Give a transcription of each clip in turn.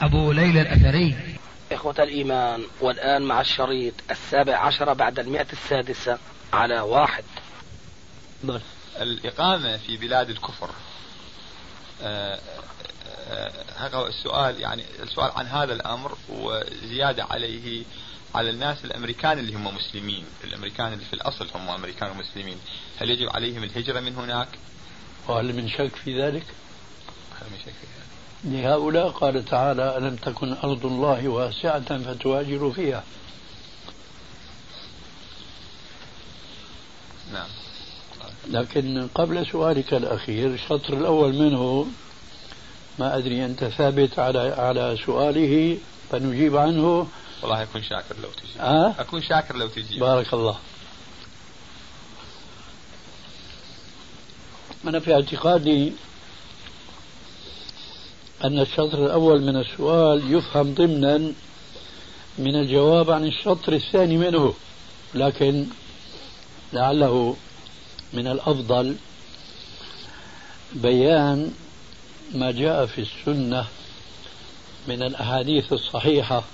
أبو ليلى الأثري. إخوة الإيمان والآن مع الشريط السابع عشر بعد المئة السادسة على واحد. بس. الإقامة في بلاد الكفر. آه، آه، هذا السؤال يعني السؤال عن هذا الأمر وزيادة عليه على الناس الأمريكان اللي هم مسلمين. الأمريكان اللي في الأصل هم أمريكان مسلمين. هل يجب عليهم الهجرة من هناك؟ وهل من شك في ذلك؟ هل من شك في ذلك؟ لهؤلاء قال تعالى ألم تكن أرض الله واسعة فتهاجروا فيها؟ نعم. لكن قبل سؤالك الأخير الشطر الأول منه ما أدري أنت ثابت على على سؤاله فنجيب عنه. والله أكون شاكر لو تجيب. أه؟ أكون شاكر لو تجيب. بارك الله. أنا في اعتقادي أن الشطر الأول من السؤال يفهم ضمنا من الجواب عن الشطر الثاني منه لكن لعله من الأفضل بيان ما جاء في السنة من الأحاديث الصحيحة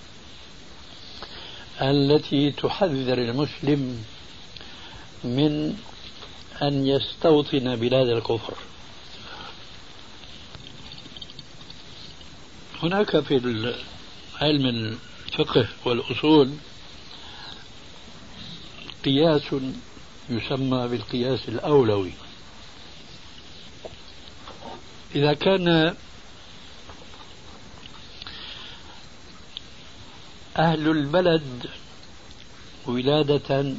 التي تحذر المسلم من أن يستوطن بلاد الكفر. هناك في علم الفقه والأصول قياس يسمى بالقياس الأولوي. إذا كان أهل البلد ولادة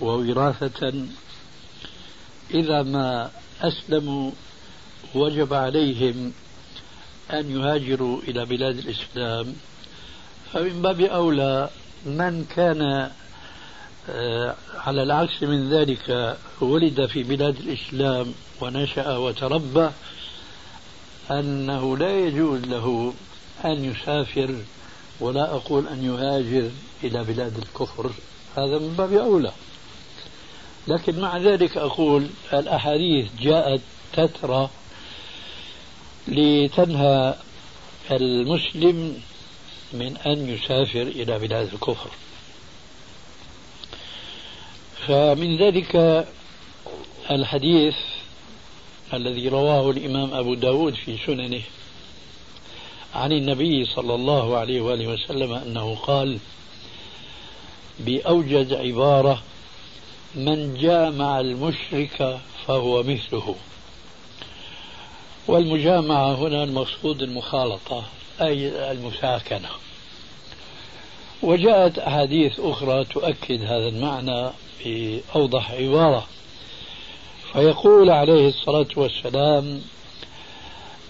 ووراثة إذا ما أسلموا وجب عليهم أن يهاجروا إلى بلاد الإسلام فمن باب أولى من كان آه، على العكس من ذلك ولد في بلاد الإسلام ونشأ وتربى أنه لا يجوز له أن يسافر ولا أقول أن يهاجر إلى بلاد الكفر. هذا من باب أولى. لكن مع ذلك أقول الأحاديث جاءت تترى لتنهى المسلم من أن يسافر إلى بلاد الكفر. فمن ذلك الحديث الذي رواه الإمام أبو داود في سننه عن النبي صلى الله عليه وآله وسلم أنه قال بأوجز عبارة من جامع المشرك فهو مثله. والمجامعة هنا المقصود المخالطة أي المساكنة. وجاءت أحاديث أخرى تؤكد هذا المعنى بأوضح عبارة. فيقول عليه الصلاة والسلام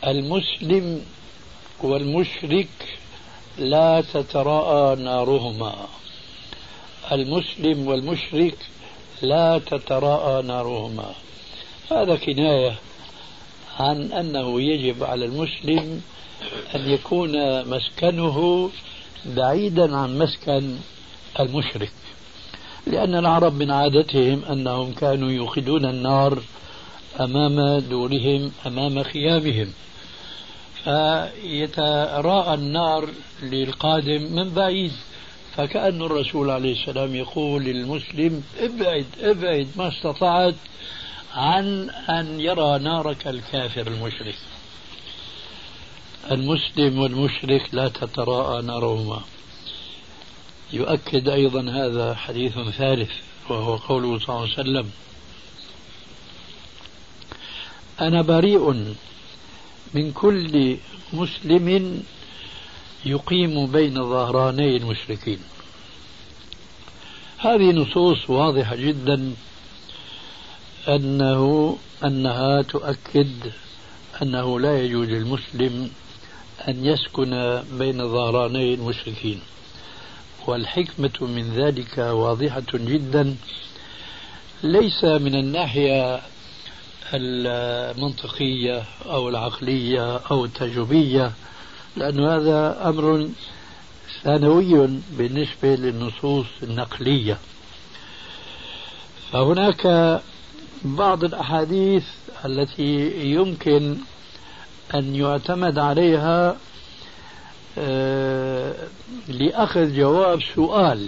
المسلم والمشرك لا تتراءى نارهما. المسلم والمشرك لا تتراءى نارهما. هذا كناية عن أنه يجب على المسلم أن يكون مسكنه بعيدا عن مسكن المشرك. لأن العرب من عادتهم أنهم كانوا يوقدون النار أمام دورهم أمام خيامهم. فيتراءى النار للقادم من بعيد. فكأن الرسول عليه السلام يقول للمسلم ابعد ابعد ما استطعت. عن أن يرى نارك الكافر المشرك. المسلم والمشرك لا تتراءى نارهما. يؤكد أيضا هذا حديث ثالث وهو قوله صلى الله عليه وسلم أنا بريء من كل مسلم يقيم بين ظهراني المشركين. هذه نصوص واضحة جدا أنه أنها تؤكد أنه لا يجوز للمسلم أن يسكن بين ظهراني المشركين. والحكمة من ذلك واضحة جدا ليس من الناحية المنطقية أو العقلية أو التجربية لأن هذا أمر ثانوي بالنسبة للنصوص النقلية. فهناك بعض الأحاديث التي يمكن أن يعتمد عليها آه، لأخذ جواب سؤال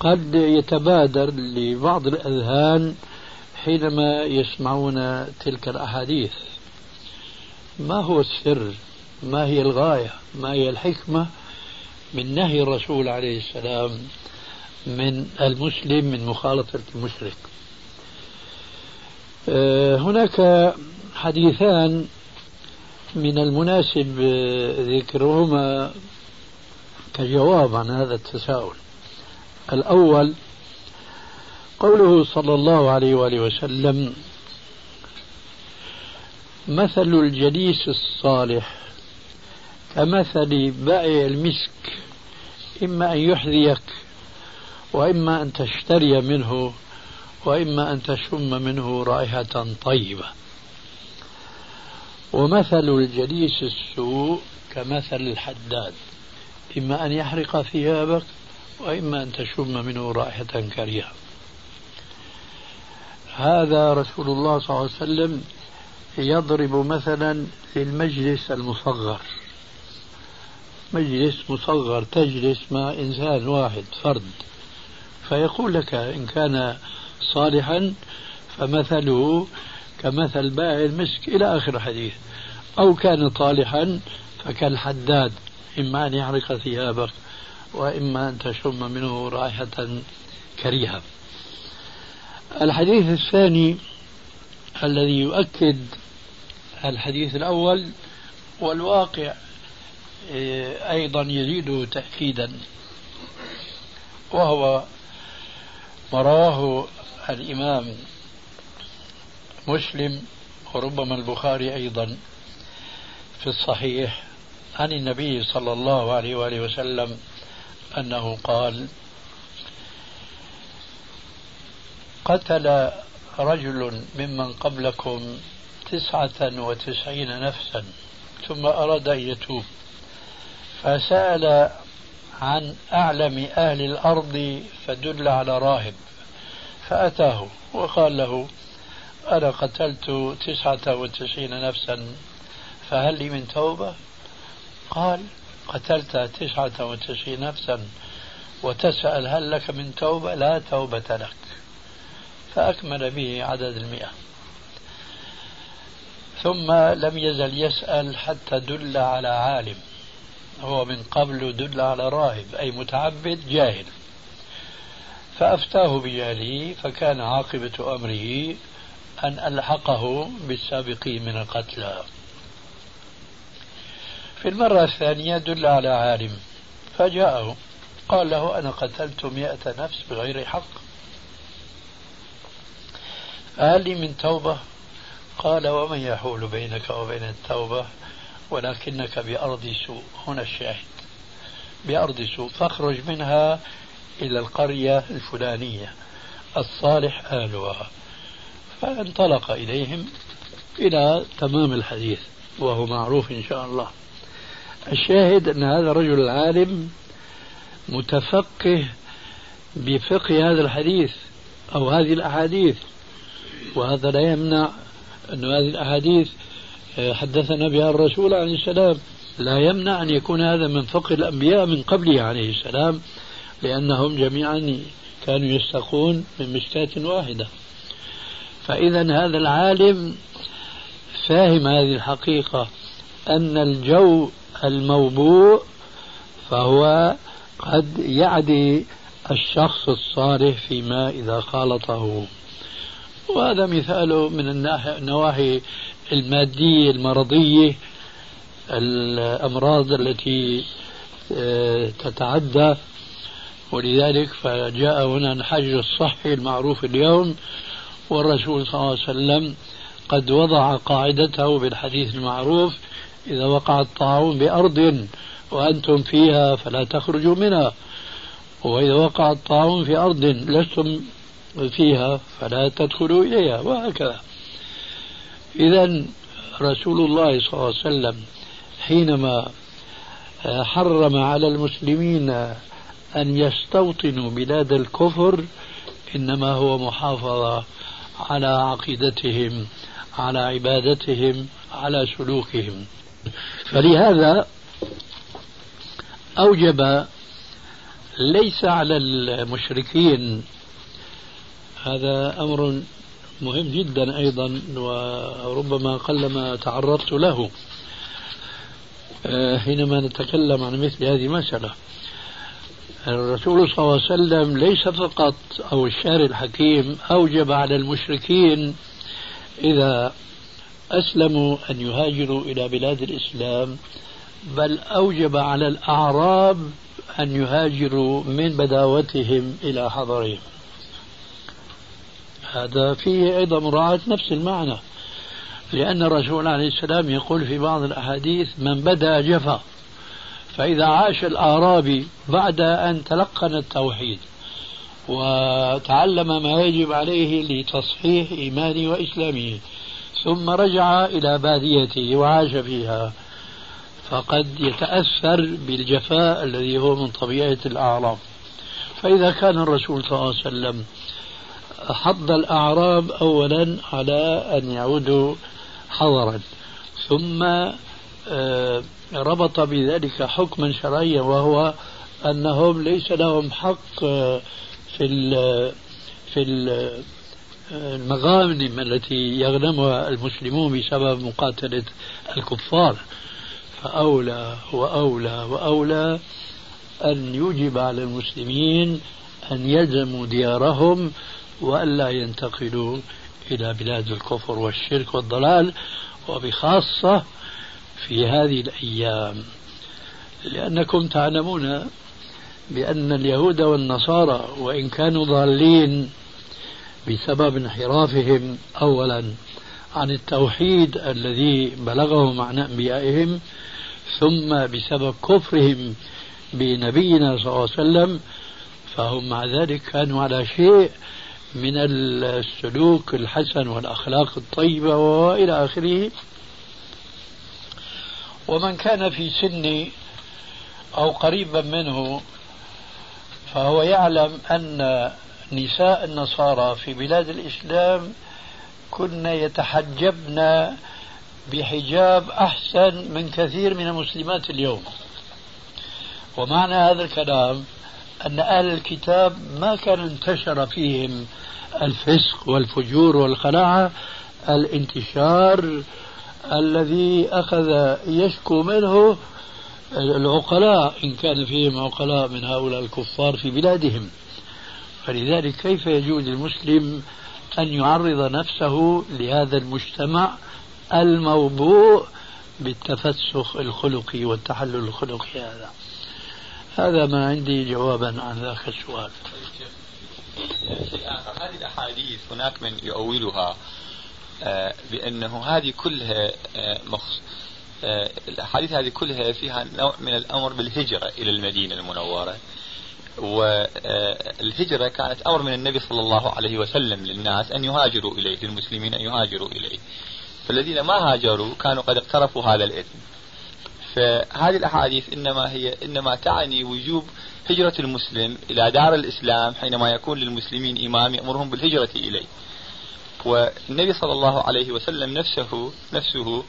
قد يتبادر لبعض الأذهان حينما يسمعون تلك الأحاديث. ما هو السر؟ ما هي الغاية؟ ما هي الحكمة من نهي الرسول عليه السلام من المسلم من مخالطة المشرك؟ هناك حديثان من المناسب ذكرهما كجواب عن هذا التساؤل. الأول قوله صلى الله عليه وآله وسلم مثل الجليس الصالح كمثل بائع المسك إما أن يحذيك وإما أن تشتري منه وإما أن تشم منه رائحة طيبة. ومثل الجليس السوء كمثل الحداد إما أن يحرق ثيابك وإما أن تشم منه رائحة كريهة. هذا رسول الله صلى الله عليه وسلم يضرب مثلا للمجلس المصغر. مجلس مصغر تجلس مع إنسان واحد فرد فيقول لك إن كان صالحا فمثله كمثل بائع المسك إلى آخر الحديث. أو كان طالحا فكالحداد إما أن يحرق ثيابك وإما أن تشم منه رائحة كريهة. الحديث الثاني الذي يؤكد الحديث الأول والواقع إيه، أيضا يزيد تأكيدا وهو ما رواه الإمام مسلم وربما البخاري أيضا في الصحيح عن النبي صلى الله عليه وآله وسلم أنه قال قتل رجل ممن قبلكم تسعة وتسعين نفسا ثم أراد أن يتوب فسأل عن أعلم أهل الأرض فدل على راهب. فأتاه وقال له أنا قتلت تسعة وتسعين نفسا فهل لي من توبة؟ قال قتلت تسعة وتسعين نفسا وتسأل هل لك من توبة؟ لا توبة لك. فأكمل به عدد المئة. ثم لم يزل يسأل حتى دل على عالم. هو من قبل دل على راهب أي متعبد جاهل. فأفتاه بجهله فكان عاقبة أمره أن ألحقه بالسابقين من القتلى. في المرة الثانية دل على عالم فجاءه قال له أنا قتلت مئة نفس بغير حق. هل لي من توبة. قال ومن يحول بينك وبين التوبة؟ ولكنك بأرض سوء. هنا الشاهد. بأرض سوء. فاخرج منها إلى القرية الفلانية الصالح أهلها فانطلق إليهم إلى تمام الحديث وهو معروف إن شاء الله. الشاهد أن هذا الرجل العالم متفقه بفقه هذا الحديث أو هذه الأحاديث. وهذا لا يمنع أن هذه الأحاديث حدثنا بها الرسول عليه السلام. لا يمنع أن يكون هذا من فقه الأنبياء من قبله عليه السلام. لأنهم جميعا كانوا يستقون من مشكاة واحدة. فإذا هذا العالم فاهم هذه الحقيقة أن الجو الموبوء فهو قد يعدي الشخص الصالح فيما إذا خالطه. وهذا مثال من النواحي المادية المرضية الأمراض التي آه، تتعدى ولذلك فجاء هنا الحج الصحي المعروف اليوم والرسول صلى الله عليه وسلم قد وضع قاعدته بالحديث المعروف إذا وقع الطاعون بأرض وأنتم فيها فلا تخرجوا منها وإذا وقع الطاعون في أرض لستم فيها فلا تدخلوا إليها وهكذا. إذا رسول الله صلى الله عليه وسلم حينما حرم على المسلمين أن يستوطنوا بلاد الكفر إنما هو محافظة على عقيدتهم على عبادتهم على سلوكهم. فلهذا أوجب ليس على المشركين هذا أمر مهم جدا أيضا وربما قلما تعرضت له. آه، حينما نتكلم عن مثل هذه المسألة الرسول صلى الله عليه وسلم ليس فقط أو الشارع الحكيم أوجب على المشركين إذا أسلموا أن يهاجروا إلى بلاد الإسلام بل أوجب على الأعراب أن يهاجروا من بداوتهم إلى حضرهم. هذا فيه أيضا مراعاة نفس المعنى لأن الرسول عليه السلام يقول في بعض الأحاديث من بدا جفا فإذا عاش الأعرابي بعد أن تلقن التوحيد وتعلم ما يجب عليه لتصحيح إيمانه وإسلامه ثم رجع إلى باديته وعاش فيها فقد يتأثر بالجفاء الذي هو من طبيعة الأعراب. فإذا كان الرسول صلى الله عليه وسلم حض الأعراب أولا على أن يعودوا حضرا ثم آه، ربط بذلك حكما شرعيا وهو أنهم ليس لهم حق آه، في في المغانم التي يغنمها المسلمون بسبب مقاتلة الكفار. فأولى وأولى وأولى أن يجب على المسلمين أن يلزموا ديارهم وألا ينتقلوا إلى بلاد الكفر والشرك والضلال وبخاصة في هذه الأيام لأنكم تعلمون بأن اليهود والنصارى وإن كانوا ضالين بسبب انحرافهم أولا عن التوحيد الذي بلغهم عن أنبيائهم ثم بسبب كفرهم بنبينا صلى الله عليه وسلم فهم مع ذلك كانوا على شيء من السلوك الحسن والأخلاق الطيبة وإلى آخره. ومن كان في سني أو قريبا منه فهو يعلم أن نساء النصارى في بلاد الإسلام كن يتحجبن بحجاب أحسن من كثير من المسلمات اليوم. ومعنى هذا الكلام أن أهل الكتاب ما كان انتشر فيهم الفسق والفجور والخلاعة الانتشار الذي أخذ يشكو منه العقلاء إن كان فيهم عقلاء من هؤلاء الكفار في بلادهم. فلذلك كيف يجوز للمسلم أن يعرض نفسه لهذا المجتمع الموبوء بالتفسخ الخلقي والتحلل الخلقي هذا؟ هذا ما عندي جوابا عن ذاك السؤال. شيء آخر هذه الأحاديث هناك من يؤولها بأنه هذه كلها آه، مخص آه، الأحاديث هذه كلها فيها نوع من الأمر بالهجرة إلى المدينة المنورة. والهجرة كانت أمر من النبي صلى الله عليه وسلم للناس أن يهاجروا إليه للمسلمين أن يهاجروا إليه. فالذين ما هاجروا كانوا قد اقترفوا هذا الإثم. فهذه الأحاديث إنما هي إنما تعني وجوب هجرة المسلم إلى دار الإسلام حينما يكون للمسلمين إمام يأمرهم بالهجرة إليه. والنبي صلى الله عليه وسلم نفسه نفسه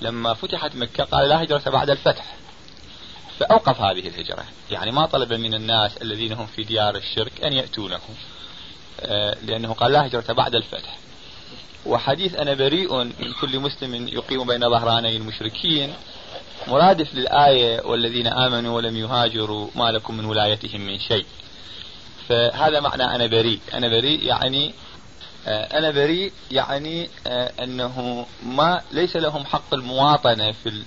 لما فتحت مكة قال لا هجرة بعد الفتح. فأوقف هذه الهجرة. يعني ما طلب من الناس الذين هم في ديار الشرك أن يأتونه آه، لأنه قال لا هجرة بعد الفتح. وحديث أنا بريء من كل مسلم يقيم بين ظهراني المشركين. مرادف للآية والذين آمنوا ولم يهاجروا ما لكم من ولايتهم من شيء. فهذا معنى أنا بريء. أنا بريء يعني أنا بريء يعني آه، أنه ما ليس لهم حق المواطنة في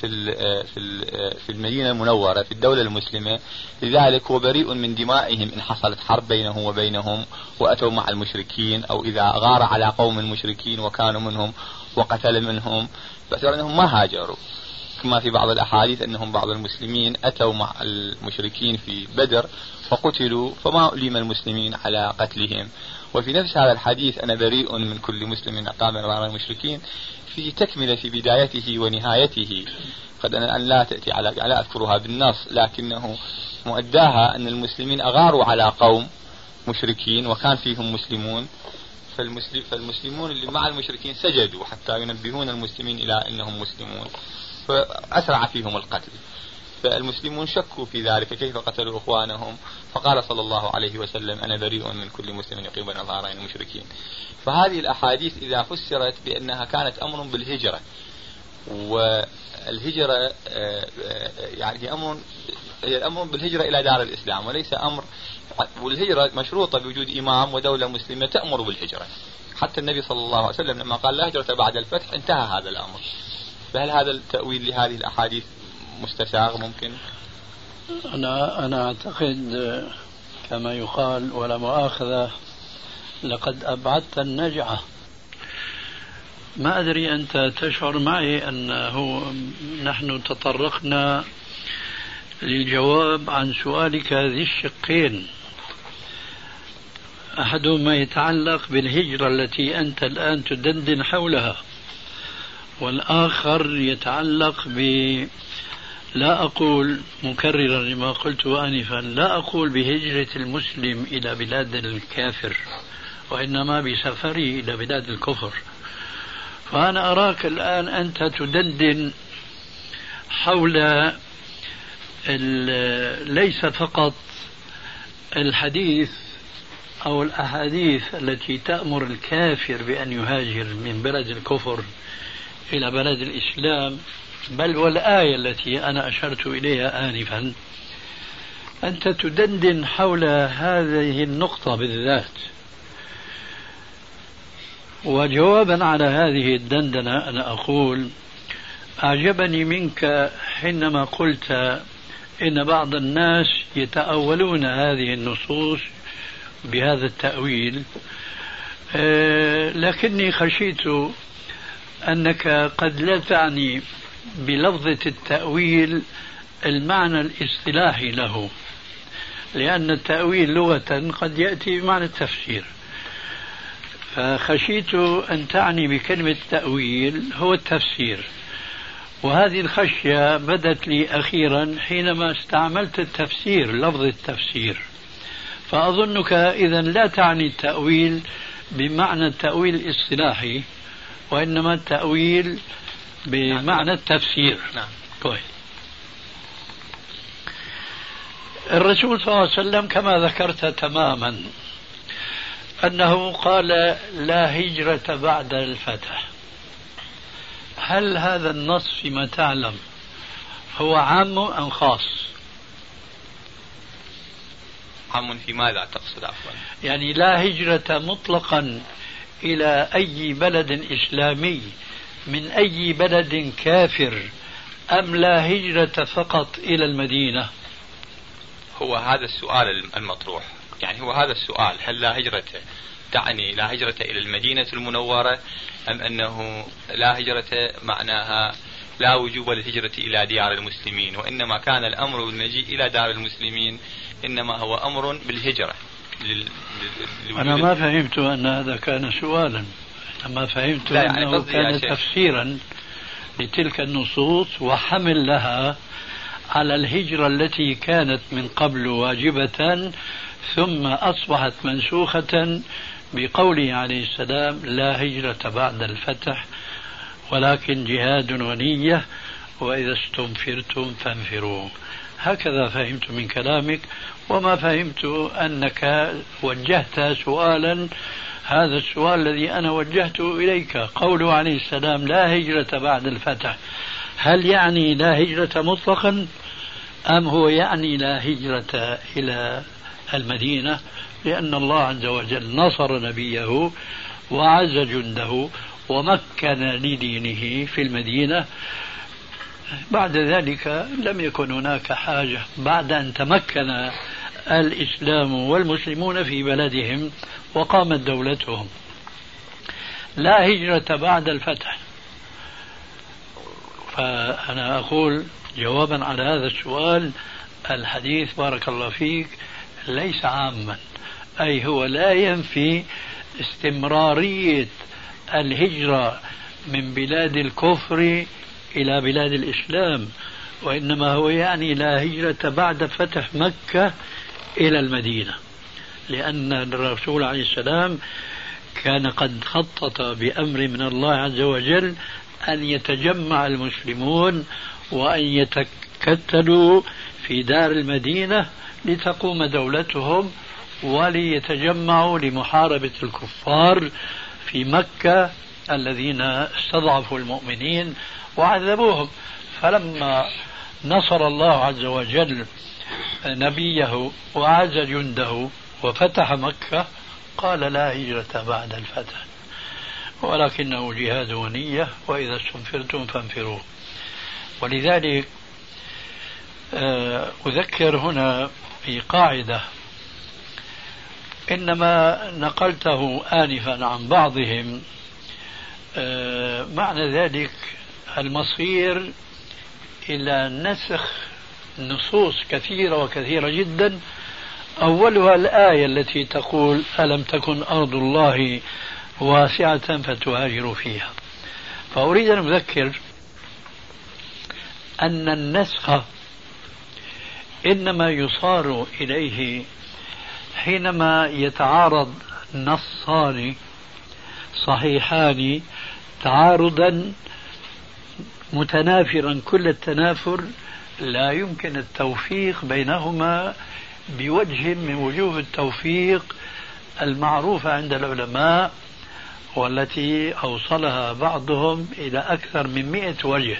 في آه، في في المدينة المنورة في الدولة المسلمة. لذلك هو بريء من دمائهم إن حصلت حرب بينه وبينهم وأتوا مع المشركين أو إذا غار على قوم المشركين وكانوا منهم وقتل منهم. باعتبار أنهم ما هاجروا. كما في بعض الأحاديث أنهم بعض المسلمين أتوا مع المشركين في بدر فقتلوا فما أليم المسلمين على قتلهم. وفي نفس هذا الحديث أنا بريء من كل مسلم أقام أمام المشركين في تكملة في بدايته ونهايته. قد أنا لا تأتي على لا أذكرها بالنص لكنه مؤداها أن المسلمين أغاروا على قوم مشركين وكان فيهم مسلمون. فالمسلم فالمسلمون اللي مع المشركين سجدوا حتى ينبهون المسلمين إلى أنهم مسلمون. فأسرع فيهم القتل. فالمسلمون شكوا في ذلك كيف قتلوا إخوانهم؟ فقال صلى الله عليه وسلم أنا بريء من كل مسلم يقيم بين ظهرين المشركين فهذه الأحاديث إذا فسرت بأنها كانت أمر بالهجرة والهجرة آه، آه، يعني أمر هي أمر بالهجرة إلى دار الإسلام وليس أمر والهجرة مشروطة بوجود إمام ودولة مسلمة تأمر بالهجرة. حتى النبي صلى الله عليه وسلم لما قال لا هجرة بعد الفتح انتهى هذا الأمر. فهل هذا التأويل لهذه الأحاديث مستساغ ممكن؟ أنا أنا أعتقد كما يقال ولا مؤاخذة لقد أبعدت النجعة ما أدري أنت تشعر معي أنه نحن تطرقنا للجواب عن سؤالك ذي الشقين أحدهما يتعلق بالهجرة التي أنت الآن تدندن حولها والآخر يتعلق ب لا أقول مكررا لما قلته آنفا لا أقول بهجرة المسلم إلى بلاد الكافر وإنما بسفره إلى بلاد الكفر. فأنا أراك الآن أنت تدندن حول ليس فقط الحديث أو الأحاديث التي تأمر الكافر بأن يهاجر من بلد الكفر إلى بلد الإسلام بل والآية التي أنا أشرت إليها آنفا أنت تدندن حول هذه النقطة بالذات. وجوابا على هذه الدندنة أنا أقول أعجبني منك حينما قلت إن بعض الناس يتأولون هذه النصوص بهذا التأويل. آه، لكني خشيت أنك قد لا تعني بلفظة التأويل المعنى الاصطلاحي له. لأن التأويل لغة قد يأتي بمعنى التفسير. فخشيت أن تعني بكلمة تأويل هو التفسير. وهذه الخشية بدت لي أخيرا حينما استعملت التفسير لفظ التفسير. فأظنك إذا لا تعني التأويل بمعنى التأويل الاصطلاحي وإنما التأويل بمعنى التفسير. نعم. طيب. الرسول صلى الله عليه وسلم كما ذكرت تماما أنه قال لا هجرة بعد الفتح. هل هذا النص فيما تعلم هو عام أم خاص؟ عام في ماذا تقصد عفوا؟ يعني لا هجرة مطلقا إلى أي بلد إسلامي من أي بلد كافر أم لا هجرة فقط إلى المدينة؟ هو هذا السؤال المطروح. يعني هو هذا السؤال هل لا هجرة تعني لا هجرة إلى المدينة المنورة أم أنه لا هجرة معناها لا وجوب للهجرة إلى ديار المسلمين؟ وإنما كان الأمر بالمجيء إلى دار المسلمين إنما هو أمر بالهجرة لل... أنا ما فهمت أن هذا كان سؤالا. ما فهمت لا يعني أنه كان تفسيرا لتلك النصوص وحمل لها على الهجرة التي كانت من قبل واجبة ثم أصبحت منسوخة بقوله عليه السلام لا هجرة بعد الفتح ولكن جهاد ونية وإذا استنفرتم فانفروا. هكذا فهمت من كلامك وما فهمت أنك وجهت سؤالا هذا السؤال الذي أنا وجهته إليك. قوله عليه السلام لا هجرة بعد الفتح. هل يعني لا هجرة مطلقا أم هو يعني لا هجرة إلى المدينة؟ لأن الله عز وجل نصر نبيه وعز جنده ومكن لدينه في المدينة. بعد ذلك لم يكن هناك حاجة. بعد أن تمكن الإسلام والمسلمون في بلدهم وقامت دولتهم. لا هجرة بعد الفتح. فأنا أقول جوابا على هذا السؤال الحديث بارك الله فيك ليس عاما أي هو لا ينفي استمرارية الهجرة من بلاد الكفر إلى بلاد الإسلام وإنما هو يعني لا هجرة بعد فتح مكة إلى المدينة لأن الرسول عليه السلام كان قد خطط بأمر من الله عز وجل أن يتجمع المسلمون وأن يتكتلوا في دار المدينة لتقوم دولتهم وليتجمعوا لمحاربة الكفار في مكة الذين استضعفوا المؤمنين وعذبوهم. فلما نصر الله عز وجل نبيه وعز جنده وفتح مكة قال لا هجرة بعد الفتح ولكنه جهاد ونية وإذا استنفرتم فانفروا. ولذلك آه، أذكر هنا في قاعدة إنما نقلته آنفا عن بعضهم آه، معنى ذلك المصير إلى نسخ نصوص كثيرة وكثيرة جدا. أولها الآية التي تقول ألم تكن أرض الله واسعة فتهاجروا فيها؟ فأريد أن أذكر أن النسخ إنما يصار إليه حينما يتعارض نصان صحيحان تعارضا متنافرا كل التنافر لا يمكن التوفيق بينهما بوجه من وجوه التوفيق المعروفة عند العلماء والتي أوصلها بعضهم إلى أكثر من مئة وجه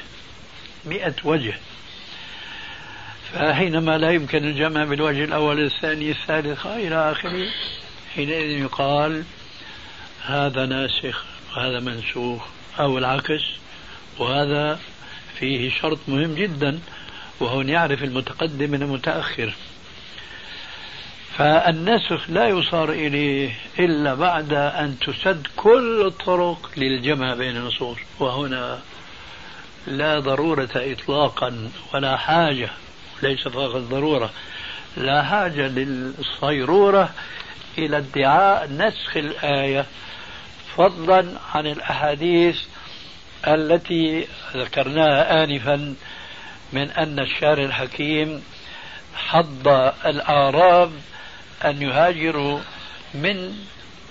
مئة وجه. فحينما لا يمكن الجمع بالوجه الأول الثاني الثالث إلى آخره حينئذ يقال هذا ناسخ وهذا منسوخ أو العكس وهذا فيه شرط مهم جدا. وهو أن يعرف المتقدم من المتأخر. فالنسخ لا يصار إليه إلا بعد أن تسد كل الطرق للجمع بين النصوص. وهنا لا ضرورة إطلاقا ولا حاجة ليس فقط ضرورة لا حاجة للصيرورة إلى ادعاء نسخ الآية فضلا عن الأحاديث التي ذكرناها آنفا من أن الشارع الحكيم حض الأعراب أن يهاجروا من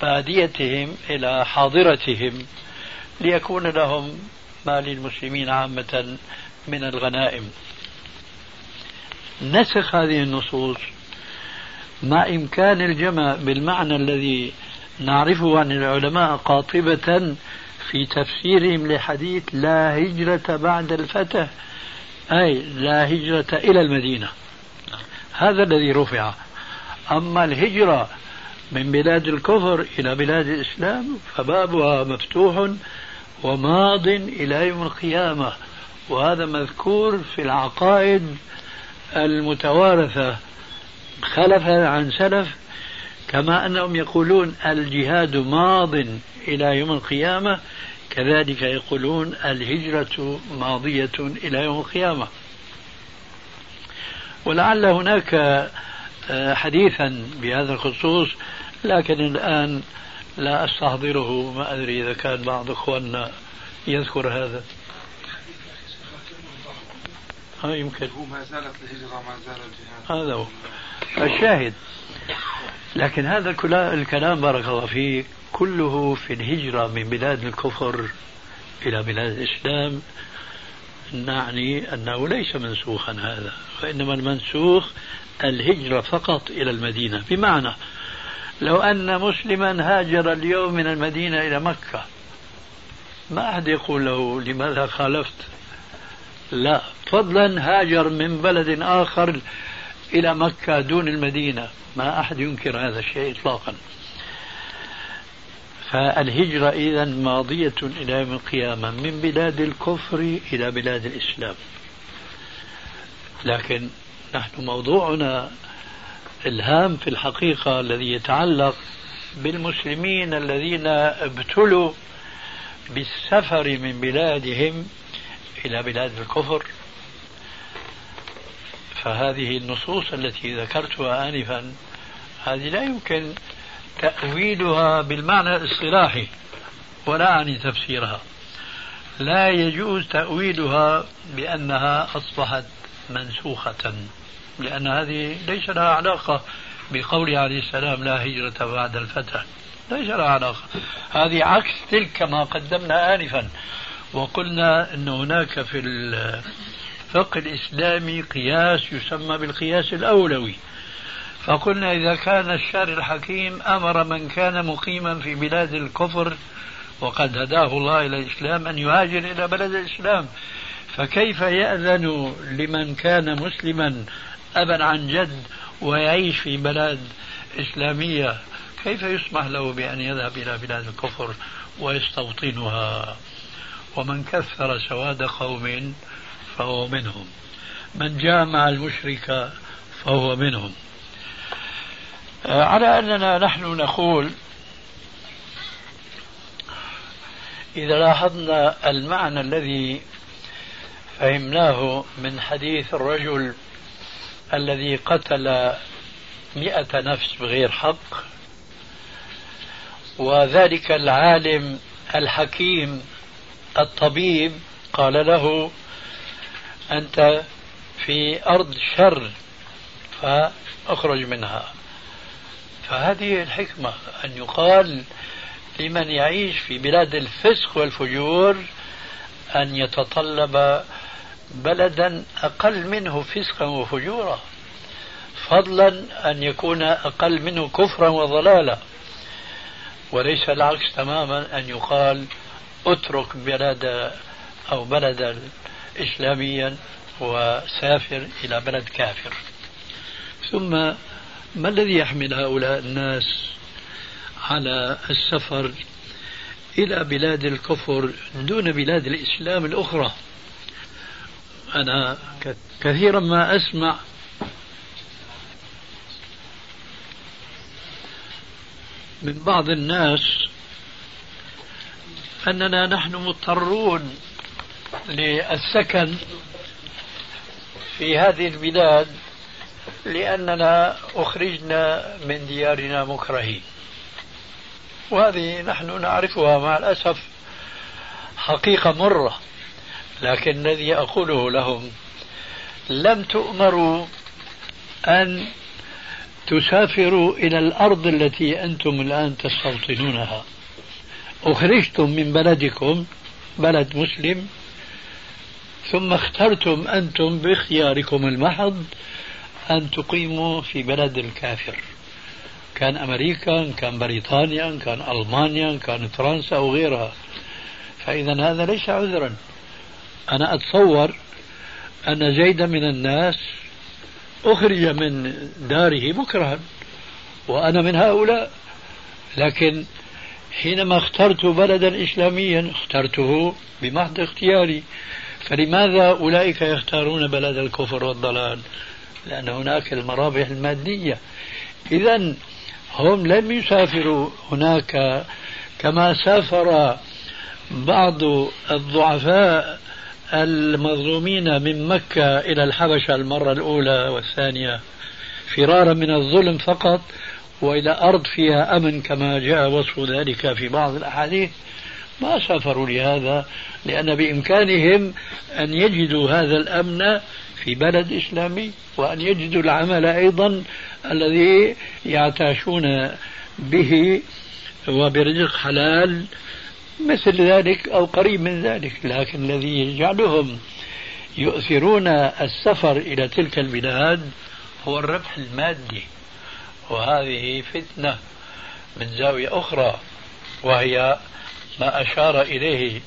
باديتهم إلى حاضرتهم ليكون لهم ما للمسلمين عامة من الغنائم. نسخ هذه النصوص مع إمكان الجمع بالمعنى الذي نعرفه عن العلماء قاطبة في تفسيرهم لحديث لا هجرة بعد الفتح أي لا هجرة إلى المدينة. هذا الذي رفع. أما الهجرة من بلاد الكفر إلى بلاد الإسلام فبابها مفتوح وماض إلى يوم القيامة وهذا مذكور في العقائد المتوارثة. خلفا عن سلف كما أنهم يقولون الجهاد ماض إلى يوم القيامة كذلك يقولون الهجرة ماضية إلى يوم القيامة. ولعل هناك آه، حديثا بهذا الخصوص لكن الآن لا أستحضره ما أدري إذا كان بعض إخواننا يذكر هذا. ها يمكن. هو ما زالت الهجرة ما زال الجهاد. هذا هو. الشاهد. لكن هذا الكلام بارك الله فيك. كله في الهجرة من بلاد الكفر إلى بلاد الإسلام نعني أنه ليس منسوخا هذا وإنما المنسوخ الهجرة فقط إلى المدينة. بمعنى لو أن مسلما هاجر اليوم من المدينة إلى مكة ما أحد يقول له لماذا خالفت؟ لا فضلا هاجر من بلد آخر إلى مكة دون المدينة. ما أحد ينكر هذا الشيء إطلاقا. فالهجرة إذا ماضية إلى يوم القيامة من بلاد الكفر إلى بلاد الإسلام. لكن نحن موضوعنا إلهام في الحقيقة الذي يتعلق بالمسلمين الذين ابتلوا بالسفر من بلادهم إلى بلاد الكفر. فهذه النصوص التي ذكرتها آنفا هذه لا يمكن تأويلها بالمعنى الاصطلاحي ولا أعني تفسيرها. لا يجوز تأويلها بأنها أصبحت منسوخة لأن هذه ليس لها علاقة بقوله عليه السلام لا هجرة بعد الفتح. ليس لها علاقة. هذه عكس تلك كما قدمنا آنفا. وقلنا أن هناك في الفقه الإسلامي قياس يسمى بالقياس الأولوي. فقلنا إذا كان الشارع الحكيم أمر من كان مقيما في بلاد الكفر وقد هداه الله إلى الإسلام أن يهاجر إلى بلد الإسلام فكيف يأذن لمن كان مسلما أبا عن جد ويعيش في بلاد إسلامية؟ كيف يسمح له بأن يذهب إلى بلاد الكفر ويستوطنها؟ ومن كثر سواد قوم فهو منهم من جامع المشرك فهو منهم. على أننا نحن نقول إذا لاحظنا المعنى الذي فهمناه من حديث الرجل الذي قتل مئة نفس بغير حق وذلك العالم الحكيم الطبيب قال له أنت في أرض شر فأخرج منها. فهذه الحكمة أن يقال لمن يعيش في بلاد الفسق والفجور أن يتطلب بلدا أقل منه فسقا وفجورا فضلا أن يكون أقل منه كفرا وضلالا. وليس العكس تماما أن يقال اترك بلد أو بلدا إسلاميا وسافر إلى بلد كافر. ثم ما الذي يحمل هؤلاء الناس على السفر إلى بلاد الكفر دون بلاد الإسلام الأخرى؟ أنا كثيرا ما أسمع من بعض الناس أننا نحن مضطرون للسكن في هذه البلاد لأننا أخرجنا من ديارنا مكرهين. وهذه نحن نعرفها مع الأسف حقيقة مرة لكن الذي أقوله لهم لم تؤمروا أن تسافروا إلى الأرض التي أنتم الآن تستوطنونها. أخرجتم من بلدكم بلد مسلم ثم اخترتم أنتم باختياركم المحض أن تقيموا في بلد الكافر. كان أمريكا كان بريطانيا كان ألمانيا كان فرنسا أو غيرها. فإذا هذا ليس عذرا. أنا أتصور أن زيدا من الناس أخرج من داره مكرها وأنا من هؤلاء. لكن حينما اخترت بلدا إسلاميا اخترته بمحض اختياري. فلماذا أولئك يختارون بلد الكفر والضلال؟ لأن هناك المرابح المادية. إذا هم لم يسافروا هناك كما سافر بعض الضعفاء المظلومين من مكة إلى الحبشة المرة الأولى والثانية. فرارا من الظلم فقط وإلى أرض فيها أمن كما جاء وصف ذلك في بعض الأحاديث. ما سافروا لهذا لأن بإمكانهم أن يجدوا هذا الأمن في بلد إسلامي وأن يجدوا العمل أيضا الذي يعتاشون به وبرزق حلال مثل ذلك أو قريب من ذلك. لكن الذي يجعلهم يؤثرون السفر إلى تلك البلاد هو الربح المادي. وهذه فتنة من زاوية أخرى وهي ما أشار إليه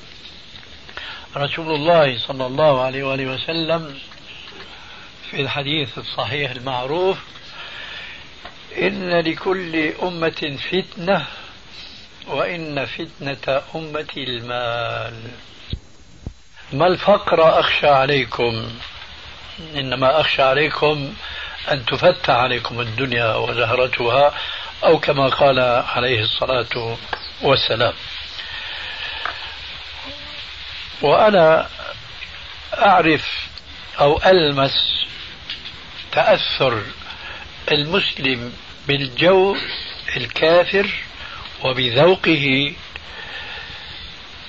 رسول الله صلى الله عليه وآله وسلم في الحديث الصحيح المعروف إن لكل أمة فتنة وإن فتنة أمتي المال. ما الفقر أخشى عليكم؟ إنما أخشى عليكم أن تفتح عليكم الدنيا وزهرتها أو كما قال عليه الصلاة والسلام. وأنا أعرف أو ألمس تأثر المسلم بالجو الكافر وبذوقه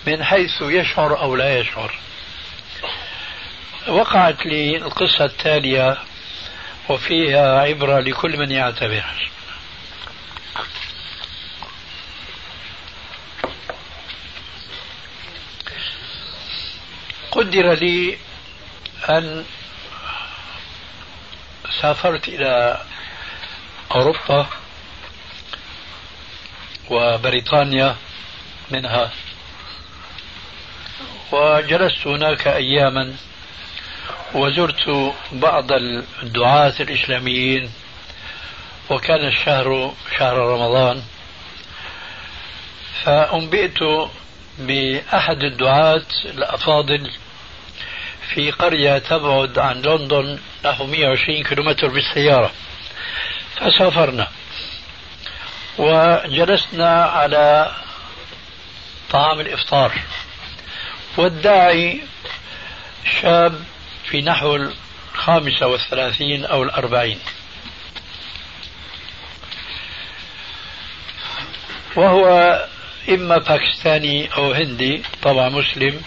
من حيث يشعر أو لا يشعر. وقعت لي القصة التالية وفيها عبرة لكل من يعتبر قدر لي أن سافرت إلى أوروبا وبريطانيا منها وجلست هناك أياما وزرت بعض الدعاة الإسلاميين وكان الشهر شهر رمضان. فأنبئت بأحد الدعاة الأفاضل في قرية تبعد عن لندن نحو 120 كيلومتر بالسيارة. فسافرنا. وجلسنا على طعام الإفطار. والداعي شاب في نحو الخامسة والثلاثين أو الأربعين. وهو إما باكستاني أو هندي طبعا مسلم.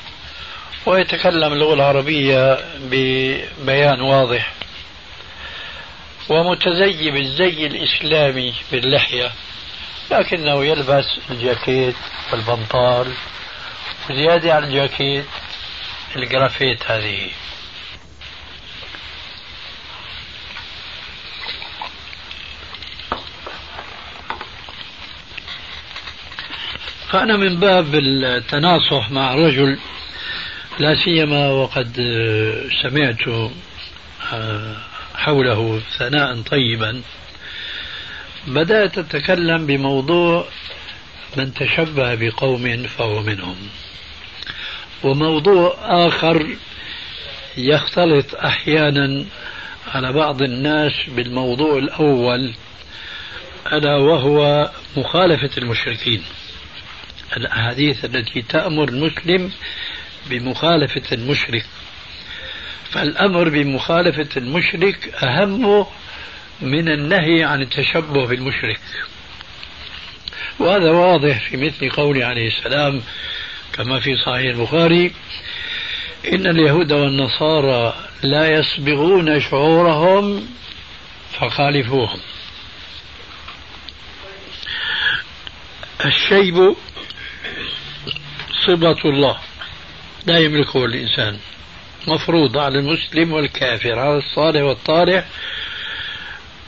ويتكلم اللغة العربية ببيان واضح. ومتزي بالزي الإسلامي باللحية لكنه يلبس الجاكيت والبنطال وزيادة على الجاكيت الجرافيت هذه. فأنا من باب التناصح مع رجل لا سيما وقد سمعت آه، حوله ثناء طيبا. بدأت أتكلم بموضوع من تشبه بقوم فهو منهم. وموضوع آخر يختلط أحيانا على بعض الناس بالموضوع الأول ألا وهو مخالفة المشركين. الأحاديث التي تأمر المسلم بمخالفة المشرك. فالأمر بمخالفة المشرك أهم من النهي عن التشبه بالمشرك. وهذا واضح في مثل قوله عليه السلام كما في صحيح البخاري إن اليهود والنصارى لا يصبغون شعورهم فخالفوهم. الشيب صبغة الله. لا يملكه الإنسان. مفروض على المسلم والكافر على الصالح والطالح.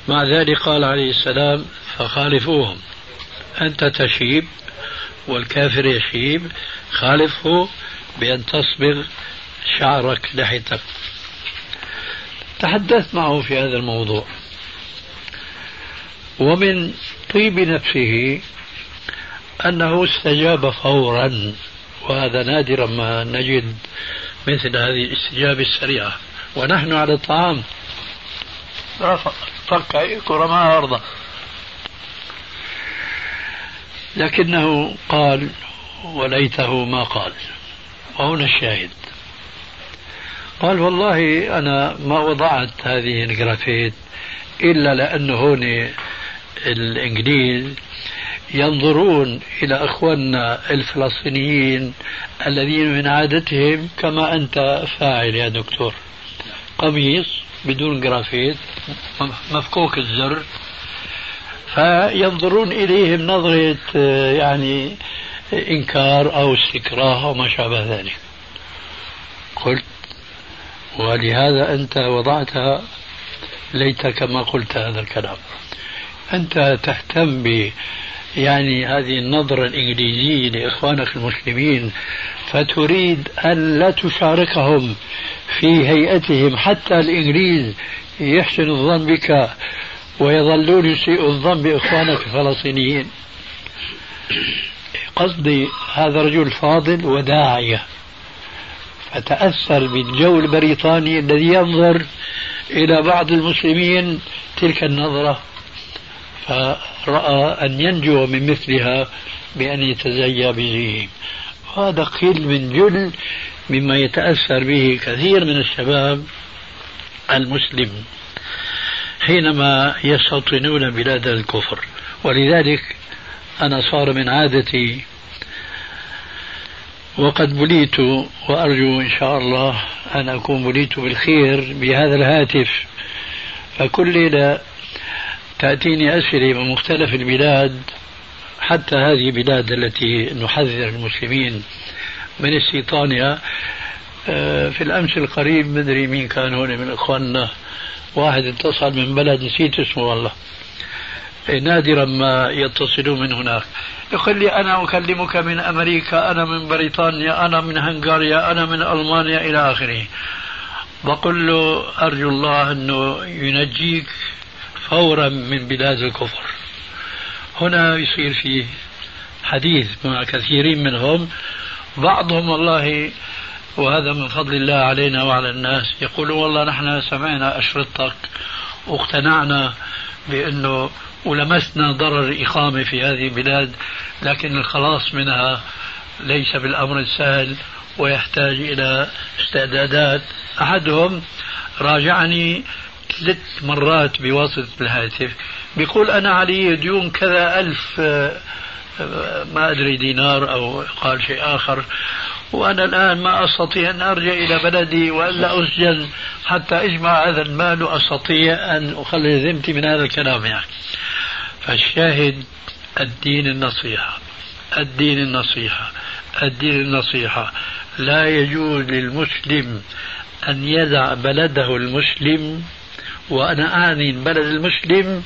مع ذلك قال عليه السلام فخالفوهم. أنت تشيب والكافر يشيب خالفه بأن تصبغ شعرك لحيتك تحدثت معه في هذا الموضوع. ومن طيب نفسه أنه استجاب فورا. وهذا نادرا ما نجد مثل هذه الاستجابة السريعة ونحن على الطعام. فك كرة ما أرضى. لكنه قال وليته ما قال. وهنا الشاهد. قال والله أنا ما وضعت هذه الجرافيت إلا لأنه هون الإنجليز ينظرون إلى أخواننا الفلسطينيين الذين من عادتهم كما أنت فاعل يا دكتور. قميص بدون جرافيت مفكوك الزر. فينظرون إليهم نظرة يعني إنكار أو استكراه أو ما شابه ذلك. قلت ولهذا أنت وضعتها ليت كما قلت هذا الكلام. أنت تهتم ب يعني هذه النظرة الإنجليزية لإخوانك المسلمين فتريد أن لا تشاركهم في هيئتهم حتى الإنجليز يحسن الظن بك ويظلون يسيء الظن بإخوانك الفلسطينيين. قصدي هذا رجل فاضل وداعية فتأثر بالجو البريطاني الذي ينظر إلى بعض المسلمين تلك النظرة. فرأى أن ينجو من مثلها بأن يتزيى بزيهم وهذا قيل من جل مما يتأثر به كثير من الشباب المسلم حينما يستوطنون بلاد الكفر. ولذلك أنا صار من عادتي وقد بليت وأرجو إن شاء الله أن أكون بليت بالخير بهذا الهاتف. فكل ليلة تأتيني أسئلة من مختلف البلاد حتى هذه البلاد التي نحذر المسلمين من استيطانها آه، في الأمس القريب مدري مين كان هنا من إخواننا واحد اتصل من بلد نسيت اسمه والله. نادرا ما يتصلون من هناك. يقول لي أنا أكلمك من أمريكا أنا من بريطانيا أنا من هنغاريا أنا من ألمانيا إلى آخره. بقول له أرجو الله أنه ينجيك فورا من بلاد الكفر. هنا يصير في حديث مع كثيرين منهم. بعضهم والله وهذا من فضل الله علينا وعلى الناس يقولون والله نحن سمعنا أشرطتك واقتنعنا بأنه ولمسنا ضرر الإقامة في هذه البلاد لكن الخلاص منها ليس بالأمر السهل ويحتاج إلى استعدادات. أحدهم راجعني ثلاث مرات بواسطة الهاتف. بيقول أنا علي ديون كذا ألف آه، ما أدري دينار أو قال شيء آخر. وأنا الآن ما أستطيع أن أرجع إلى بلدي وألا أسجن حتى أجمع هذا المال وأستطيع أن أخلص ذمتي من هذا الكلام يعني. فالشاهد الدين النصيحة الدين النصيحة الدين النصيحة. لا يجوز للمسلم أن يدع بلده المسلم وأنا أعني البلد المسلم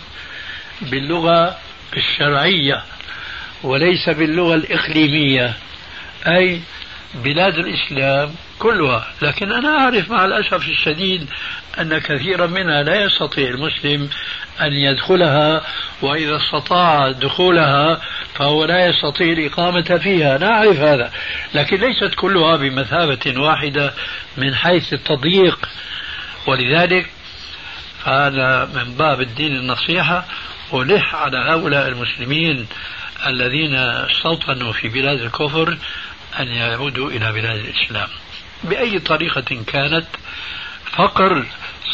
باللغة الشرعية وليس باللغة الإقليمية أي بلاد الإسلام كلها. لكن أنا أعرف مع الأسف الشديد أن كثيرا منها لا يستطيع المسلم أن يدخلها وإذا استطاع دخولها فهو لا يستطيع الإقامة فيها. نعرف هذا لكن ليست كلها بمثابة واحدة من حيث التضييق. ولذلك فهذا من باب الدين النصيحة ألح على هؤلاء المسلمين الذين استوطنوا في بلاد الكفر أن يعودوا إلى بلاد الإسلام. بأي طريقة كانت؟ فقر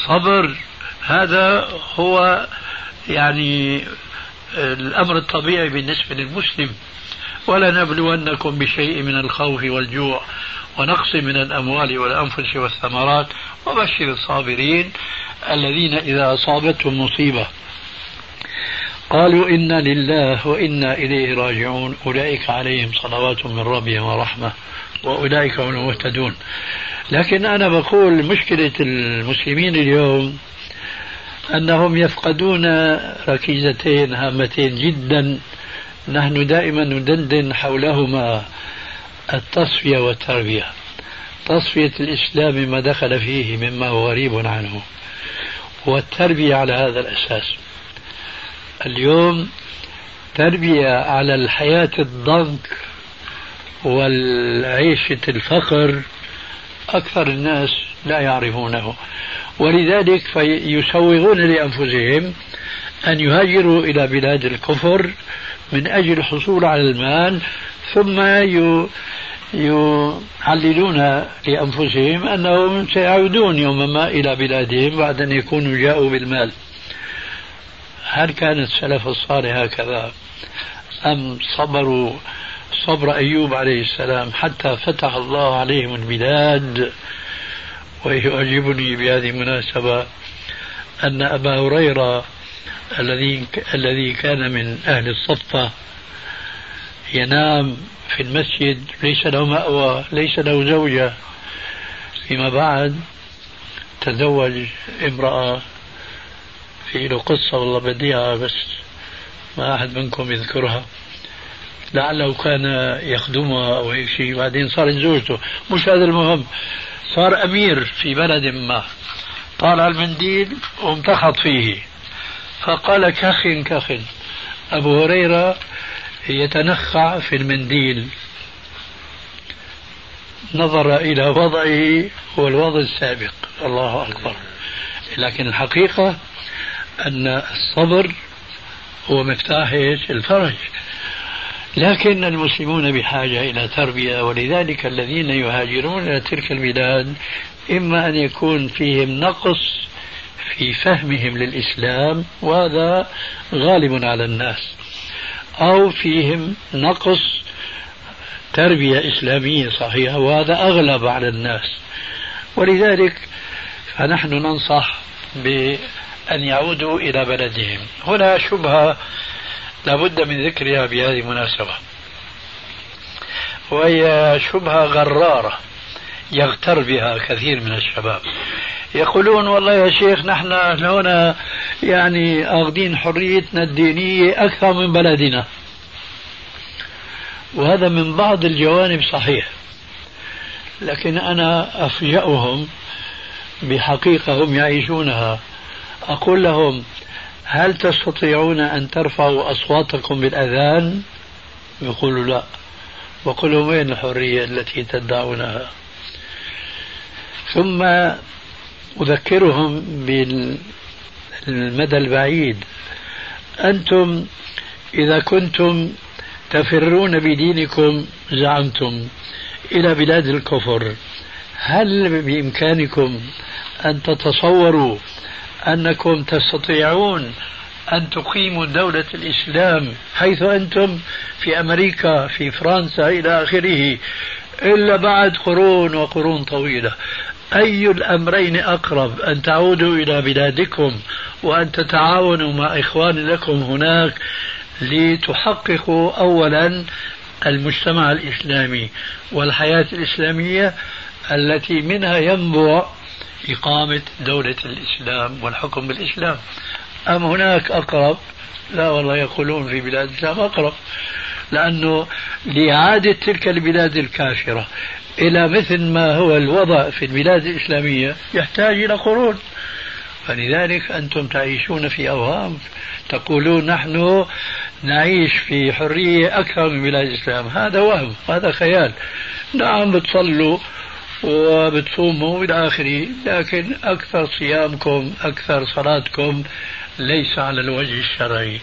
صبر هذا هو يعني الأمر الطبيعي بالنسبة للمسلم. ولنبلونكم بشيء من الخوف والجوع ونقص من الأموال والأنفس والثمرات وبشر الصابرين. الذين إذا أصابتهم مصيبة قالوا إنا لله وإنا إليه راجعون. أولئك عليهم صلوات من ربهم ورحمة وأولئك هم المهتدون. لكن أنا بقول مشكلة المسلمين اليوم أنهم يفقدون ركيزتين هامتين جدا. نحن دائما ندندن حولهما التصفية والتربية. تصفية الإسلام ما دخل فيه مما هو غريب عنه. والتربية على هذا الأساس. اليوم تربية على الحياة الضنك والعيشة الفقر أكثر الناس لا يعرفونه. ولذلك فيسوغون لأنفسهم أن يهاجروا إلى بلاد الكفر من أجل الحصول على المال ثم يعللون لأنفسهم أنهم سيعودون يوما ما إلى بلادهم بعد أن يكونوا جاءوا بالمال. هل كان السلف الصالح هكذا؟ أم صبروا صبر أيوب عليه السلام حتى فتح الله عليهم البلاد؟ ويعجبني بهذه المناسبة أن أبا هريرة الذي الذي كان من أهل الصفة ينام في المسجد ليس له مأوى ليس له زوجة. فيما بعد تزوج امرأة. في له قصة والله بديعة بس ما أحد منكم يذكرها. لعله كان يخدمها أو هيك شيء. بعدين صارت زوجته. مش هذا المهم. صار أمير في بلد ما. طالع المنديل وامتخط فيه. فقال كخ كخ أبو هريرة يتنخع في المنديل. نظر إلى وضعه والوضع السابق. الله أكبر. لكن الحقيقة أن الصبر هو مفتاح الفرج. لكن المسلمون بحاجة إلى تربية ولذلك الذين يهاجرون إلى تلك البلاد إما أن يكون فيهم نقص في فهمهم للإسلام وهذا غالب على الناس. أو فيهم نقص تربية إسلامية صحيحة وهذا أغلب على الناس. ولذلك فنحن ننصح بأن يعودوا إلى بلدهم. هنا شبهة لابد من ذكرها بهذه المناسبة وهي شبهة غرارة. يغتر بها كثير من الشباب. يقولون والله يا شيخ نحن هنا يعني أخذين حريتنا الدينية أكثر من بلدنا. وهذا من بعض الجوانب صحيح. لكن أنا أفجأهم بحقيقة هم يعيشونها. أقول لهم هل تستطيعون أن ترفعوا أصواتكم بالأذان؟ يقولوا لا. وقل وين الحرية التي تدعونها؟ ثم أذكرهم بالمدى البعيد. أنتم إذا كنتم تفرون بدينكم زعمتم إلى بلاد الكفر. هل بإمكانكم أن تتصوروا أنكم تستطيعون أن تقيموا دولة الإسلام حيث أنتم في أمريكا في فرنسا إلى آخره إلا بعد قرون وقرون طويلة؟ أي الأمرين أقرب؟ أن تعودوا إلى بلادكم وأن تتعاونوا مع إخوان لكم هناك لتحققوا أولا المجتمع الإسلامي والحياة الإسلامية التي منها ينبع إقامة دولة الإسلام والحكم بالإسلام. أم هناك أقرب؟ لا والله يقولون في بلاد الإسلام أقرب لأنه لإعادة تلك البلاد الكافرة إلى مثل ما هو الوضع في البلاد الإسلامية. يحتاج إلى قرون فلذلك أنتم تعيشون في أوهام تقولون نحن نعيش في حرية أكثر من بلاد الإسلام. هذا وهم هذا خيال. نعم بتصلوا وبتصوموا إلى آخره لكن أكثر صيامكم أكثر صلاتكم ليس على الوجه الشرعي.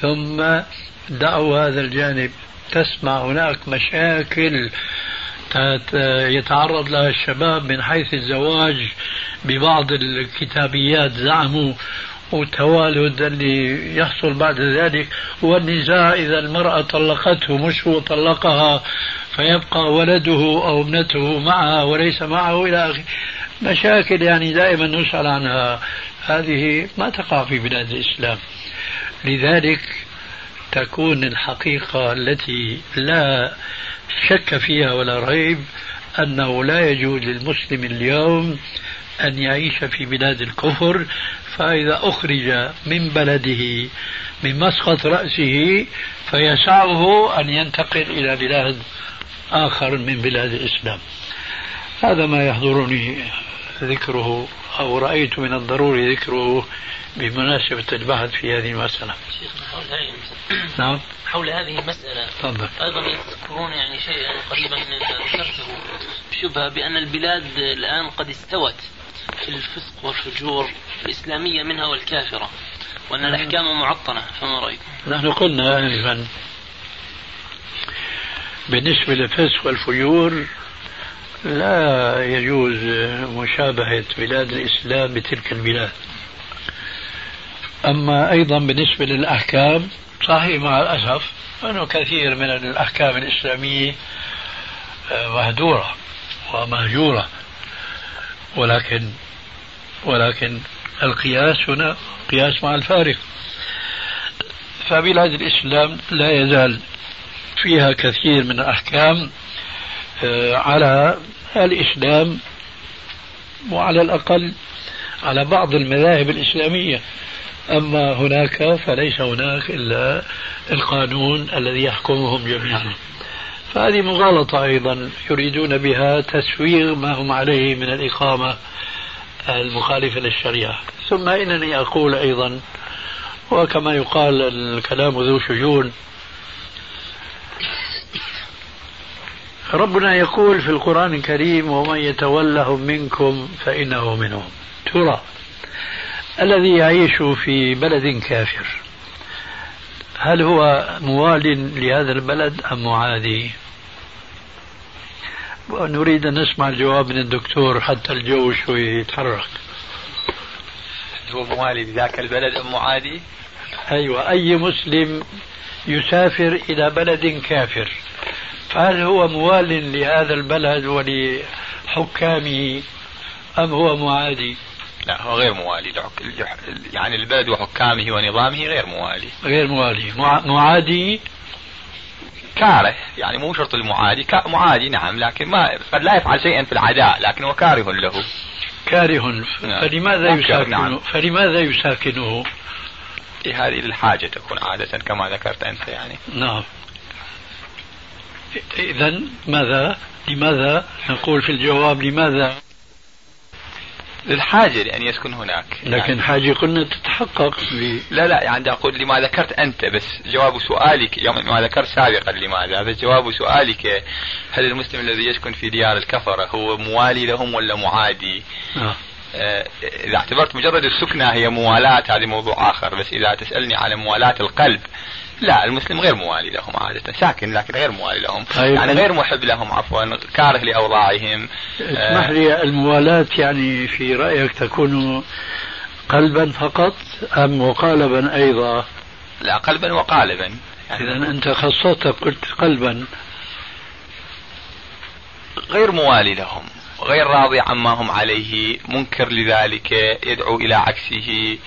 ثم دعوا هذا الجانب. تسمع هناك مشاكل يتعرض لها الشباب من حيث الزواج ببعض الكتابيات زعموا والتوالد اللي يحصل بعد ذلك. والنزاع إذا المرأة طلقته مش هو طلقها فيبقى ولده أو ابنته معها وليس معه إلى آخره. مشاكل يعني دائما نسأل عنها. هذه ما تقع في بلاد الإسلام. لذلك تكون الحقيقة التي لا شك فيها ولا ريب أنه لا يجوز للمسلم اليوم أن يعيش في بلاد الكفر فإذا أخرج من بلده من مسقط رأسه فيسعه أن ينتقل إلى بلاد آخر من بلاد الإسلام. هذا ما يحضرني ذكره أو رأيت من الضروري ذكره بمناسبة البحث في هذه المسألة. نعم. حول هذه المسألة تفضل. أيضا يذكرون يعني شيئا قريبا ذكرته شبهة بأن البلاد الآن قد استوت في الفسق والفجور الإسلامية منها والكافرة وأن الأحكام معطلة فما رأيكم؟ نحن قلنا آنفا بالنسبة للفسق والفجور لا يجوز مشابهة بلاد الإسلام بتلك البلاد. أما أيضا بالنسبة للأحكام صحيح مع الأسف أنه كثير من الأحكام الإسلامية آه، مهدورة ومهجورة. ولكن ولكن القياس هنا قياس مع الفارق. فبلاد الإسلام لا يزال فيها كثير من الأحكام آه، على الإسلام وعلى الأقل على بعض المذاهب الإسلامية. أما هناك فليس هناك إلا القانون الذي يحكمهم جميعا. فهذه مغالطة أيضا. يريدون بها تسويغ ما هم عليه من الإقامة المخالفة للشريعة. ثم إنني أقول أيضا وكما يقال الكلام ذو شجون ربنا يقول في القرآن الكريم ومن يتولهم منكم فإنه منهم. ترى الذي يعيش في بلد كافر. هل هو موال لهذا البلد أم معادي؟ ونريد أن نسمع الجواب من الدكتور حتى الجو شوي يتحرك هو موالي لذاك البلد أم معادي؟ أيوة أي مسلم يسافر إلى بلد كافر. فهل هو موال لهذا البلد ولحكامه أم هو معادي؟ لا هو غير موالي يعني البلد وحكامه ونظامه غير موالي. غير موالي. معادي كاره يعني مو شرط المعادي معادي نعم لكن ما قد لا يفعل شيئا في العداء لكن هو كاره له. كاره. نعم. فلماذا يساكنه نعم. فلماذا يساكنه؟ هذه للحاجة تكون عادة كما ذكرت أنت يعني. نعم. إذا ماذا؟ لماذا نقول في الجواب لماذا؟ للحاجة لأن يسكن هناك. لكن يعني حاجة قلنا تتحقق ب... لا لا يعني أقول لما ذكرت أنت بس جواب سؤالك يوم ما ذكرت سابقا لماذا بس جواب سؤالك. هل المسلم الذي يسكن في ديار الكفرة هو موالي لهم ولا معادي؟ آه. آه إذا اعتبرت مجرد السكنة هي موالاة هذه موضوع آخر بس إذا تسألني على موالاة القلب لا المسلم غير موالي لهم عادة ساكن لكن غير موالي لهم. طيب. يعني غير محب لهم عفوا كاره لأوضاعهم. اسمح لي الموالاة يعني في رأيك تكون قلبا فقط أم وقالبا أيضا؟ لا قلبا وقالبا. يعني إذا أنت خصصت قلت قلبا. غير موالي لهم غير راضي عما هم عليه منكر لذلك يدعو إلى عكسه.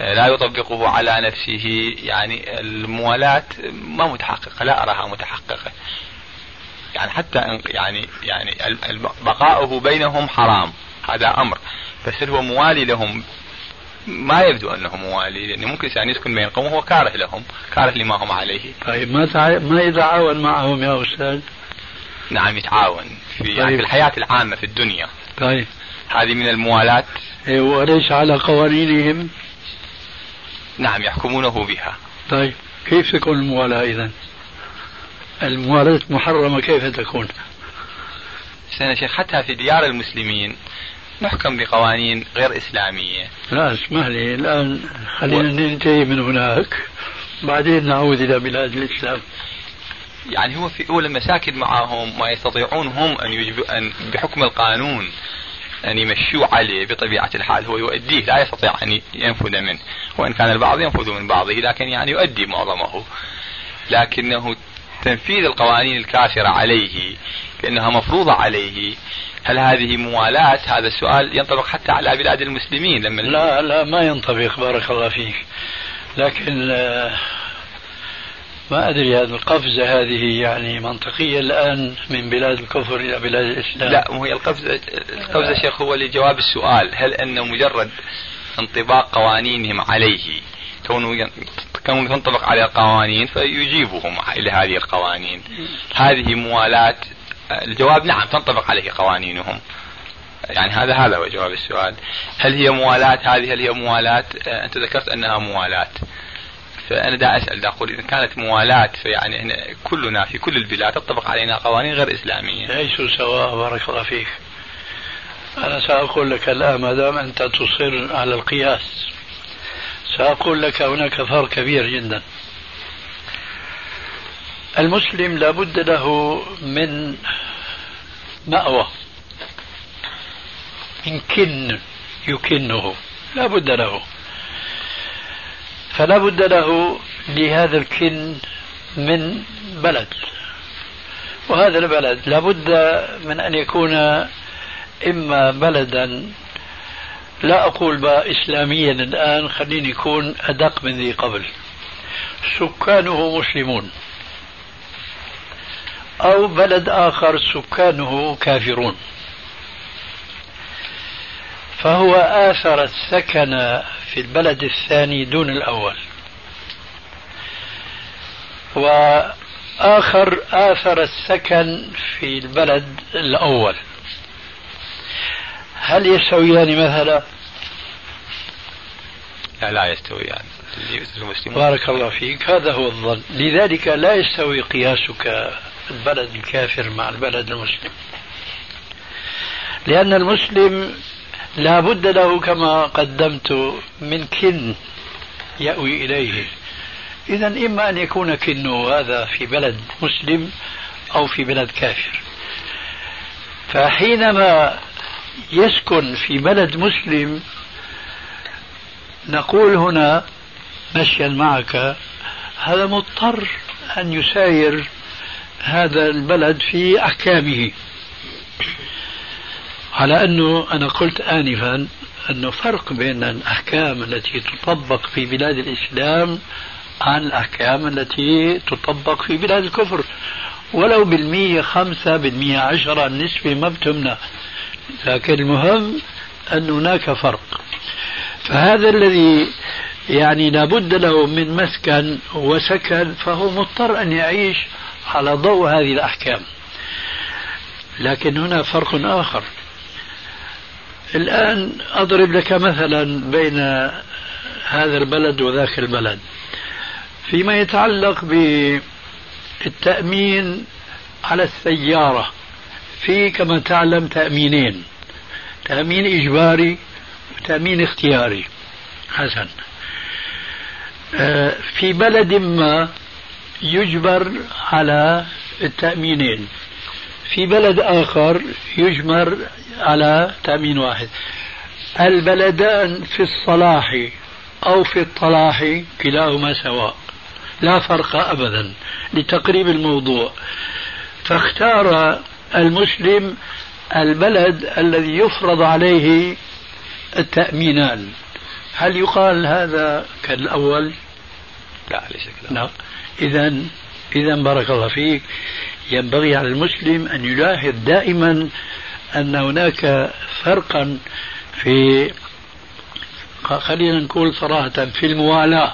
لا يطبقه على نفسه يعني الموالاة ما متحققة لا أراها متحققة يعني حتى يعني يعني بقاؤه بينهم حرام هذا أمر بس هو موالي لهم ما يبدو أنه موالي لأنه ممكن انسان يسكن بين قوم وهو كاره لهم، كاره لما هم عليه. طيب ما تع... ما يتعاون معهم يا أستاذ؟ نعم يتعاون في طيب. يعني في الحياة العامة في الدنيا. طيب هذه من الموالاة. إيه وليس على قوانينهم نعم يحكمونه بها. طيب كيف تكون الموالاة إذا الموالاة محرمة كيف تكون؟ شيخ حتى في ديار المسلمين نحكم بقوانين غير إسلامية. لا اسمح لي الآن خلينا و... ننتهي من هناك. بعدين نعود إلى بلاد الإسلام. يعني هو في أول المساكن معهم ما يستطيعون هم أن, يجب أن بحكم القانون. أن يمشوا عليه بطبيعة الحال هو يؤديه لا يستطيع أن ينفذ منه. وإن كان البعض ينفذ من بعضه لكن يعني يؤدي معظمه. لكنه تنفيذ القوانين الكافرة عليه لأنها مفروضة عليه. هل هذه موالاة هذا السؤال ينطبق حتى على بلاد المسلمين لما لا لا ما ينطبق بارك الله فيك. لكن آه، ما أدري هذه القفزة هذه يعني منطقية الآن من بلاد الكفر إلى بلاد الإسلام. لا وهي القفزة. القفزة شيخ هو لجواب السؤال هل أنه مجرد انطباق قوانينهم عليه؟ كونه كونه تنطبق على القوانين فيجيبهم إلى هذه القوانين. هذه موالاة الجواب نعم تنطبق عليه قوانينهم. يعني هذا هذا هو جواب السؤال. هل هي موالاة هذه هل هي موالاة أنت ذكرت أنها موالاة فأنا دا أسأل دا أقول إذا كانت موالاة فيعني إحنا كلنا في كل البلاد تطبق علينا قوانين غير إسلامية. ليسوا سواء بارك الله فيك. أنا سأقول لك الآن ما دام أنت تصر على القياس سأقول لك هناك فرق كبير جدا. المسلم لابد له من مأوى إن كن يكنه لابد له. فلا بد له لهذا الكن من بلد. وهذا البلد لابد من أن يكون إما بلدا لا أقول بقى إسلاميا الآن خليني يكون أدق من ذي قبل. سكانه مسلمون. أو بلد آخر سكانه كافرون. فهو آثر السكن في البلد الثاني دون الأول. وآخر آثر السكن في البلد الأول. هل يستويان مثلا؟ لا لا يستويان. بارك الله فيك. هذا هو الظن. لذلك لا يستوي قياسك البلد الكافر مع البلد المسلم. لأن المسلم لا بد له كما قدمت من كن يأوي إليه. إذا إما أن يكون كنه هذا في بلد مسلم أو في بلد كافر. فحينما يسكن في بلد مسلم نقول هنا مشيا معك هذا مضطر أن يساير هذا البلد في أحكامه. على أنه أنا قلت آنفا أنه فرق بين الأحكام التي تطبق في بلاد الإسلام عن الأحكام التي تطبق في بلاد الكفر. ولو بالمية خمسة بالمية عشرة النسبة ما بتمنع. لكن المهم أن هناك فرق. فهذا الذي يعني لابد له من مسكن وسكن فهو مضطر أن يعيش على ضوء هذه الأحكام. لكن هنا فرق آخر. الآن أضرب لك مثلا بين هذا البلد وذاك البلد. فيما يتعلق بالتأمين على السيارة في كما تعلم تأمينين تأمين إجباري وتأمين اختياري. حسن. آه، في بلد ما يجبر على التأمينين. في بلد آخر يجمر على تأمين واحد. البلدان في الصلاح أو في الطلاح كلاهما سواء. لا فرق أبدا لتقريب الموضوع. فاختار المسلم البلد الذي يفرض عليه التأمينان. هل يقال هذا كالأول؟ لا ليس كذلك. لا إذا إذا بارك الله فيك. ينبغي على المسلم أن يلاحظ دائما أن هناك فرقا في خلينا نقول صراحة في الموالاة.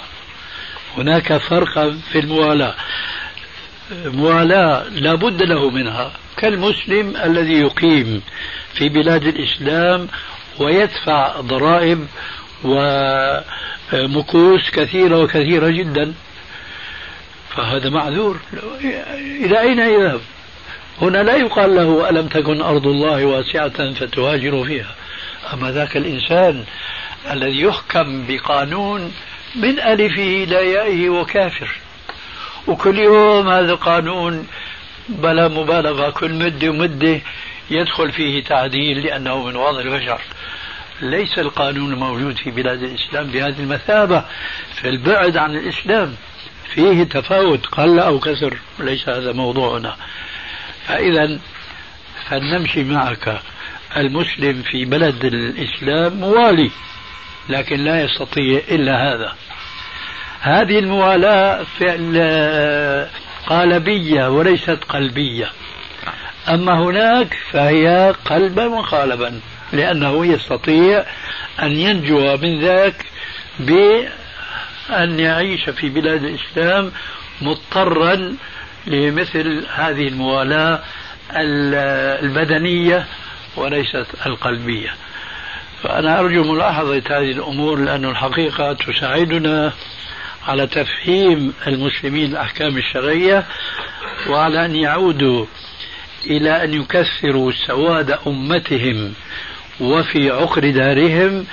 هناك فرقا في الموالاة. موالاة لا بد له منها. كالمسلم الذي يقيم في بلاد الإسلام ويدفع ضرائب ومكوس كثيرة وكثيرة جدا. فهذا معذور. إلى أين يذهب؟ هنا لا يقال له ألم تكن أرض الله واسعة فتهاجروا فيها. أما ذاك الإنسان الذي يحكم بقانون من ألفه إلى يائه وكافر. وكل يوم هذا القانون بلا مبالغة كل مدة ومدة يدخل فيه تعديل لأنه من وضع البشر. ليس القانون الموجود في بلاد الإسلام بهذه المثابة. في البعد عن الإسلام فيه تفاوت قل أو كسر ليس هذا موضوعنا. فإذا فلنمشي معك. المسلم في بلد الإسلام موالي لكن لا يستطيع إلا هذا. هذه الموالاة فعل قالبية وليست قلبية. أما هناك فهي قلبا وقالبا لأنه يستطيع أن ينجو من ذاك بأن يعيش في بلاد الإسلام مضطرا لمثل هذه الموالاة البدنية وليست القلبية. فأنا أرجو ملاحظة هذه الأمور لأن الحقيقة تساعدنا على تفهيم المسلمين الأحكام الشرعية وعلى أن يعودوا إلى أن يكثروا سواد أمتهم وفي عقر دارهم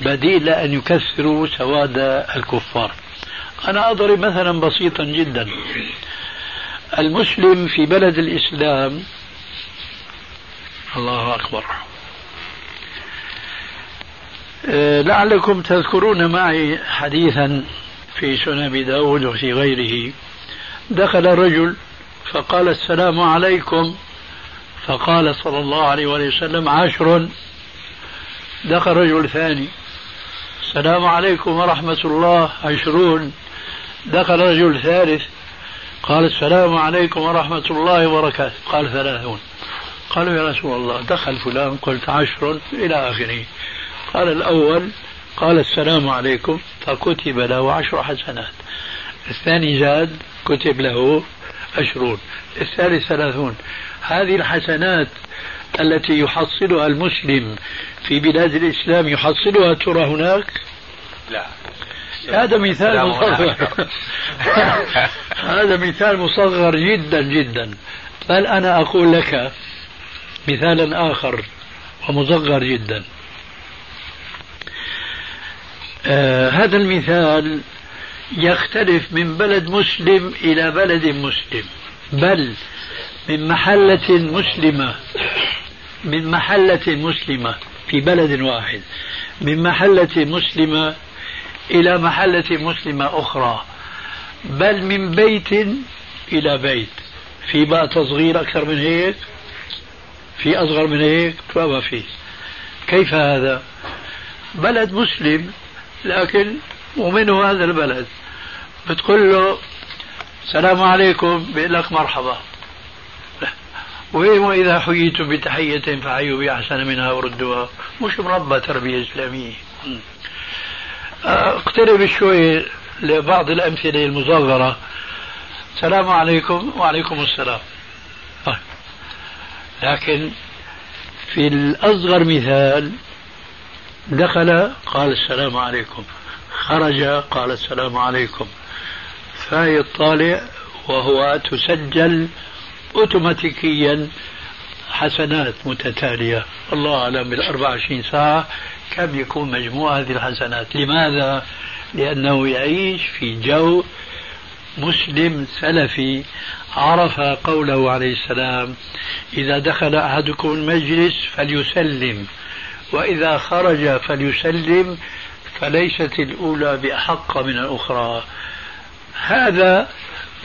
بديل أن يكثروا سواد الكفار. أنا أضرب مثلا بسيطا جدا. المسلم في بلد الإسلام. الله أكبر. أه، لعلكم تذكرون معي حديثا في سنن أبي داود وفي غيره. دخل رجل فقال السلام عليكم. فقال صلى الله عليه وسلم عشر. دخل رجل ثاني. السلام عليكم ورحمة الله. عشرون. دخل رجل ثالث. قال السلام عليكم ورحمة الله وبركاته. قال ثلاثون. قالوا يا رسول الله دخل فلان قلت عشر إلى آخره. قال الأول قال السلام عليكم فكتب له عشر حسنات. الثاني زاد كتب له عشرون. الثالث ثلاثون. هذه الحسنات التي يحصلها المسلم في بلاد الإسلام يحصلها ترى هناك؟ لا. هذا مثال مصغر. هذا مثال مصغر جدا جدا. بل أنا أقول لك مثالا آخر ومصغر جدا. آه هذا المثال يختلف من بلد مسلم إلى بلد مسلم. بل من محلة مسلمة من محلة مسلمة في بلد واحد. من محلة مسلمة إلى محلة مسلمة أخرى بل من بيت إلى بيت. في بقى تصغير أكثر من هيك في أصغر من هيك فما في. كيف هذا؟ بلد مسلم لكن ومنه هذا البلد. بتقول له السلام عليكم. بيقول لك مرحبا. وإذا حييتم بتحية فحيوا بأحسن منها وردوها. مش مربى تربية إسلامية. اقترب شوي لبعض الأمثلة المصغرة السلام عليكم وعليكم السلام. طيب. لكن في الأصغر مثال دخل قال السلام عليكم. خرج قال السلام عليكم. فهي طالع وهو تسجل اوتوماتيكيا حسنات متتالية. الله أعلم بال 24 ساعة كم يكون مجموع هذه الحسنات؟ لماذا؟ لأنه يعيش في جو مسلم سلفي. عرف قوله عليه السلام إذا دخل أحدكم المجلس فليسلم وإذا خرج فليسلم فليست الأولى بأحق من الأخرى. هذا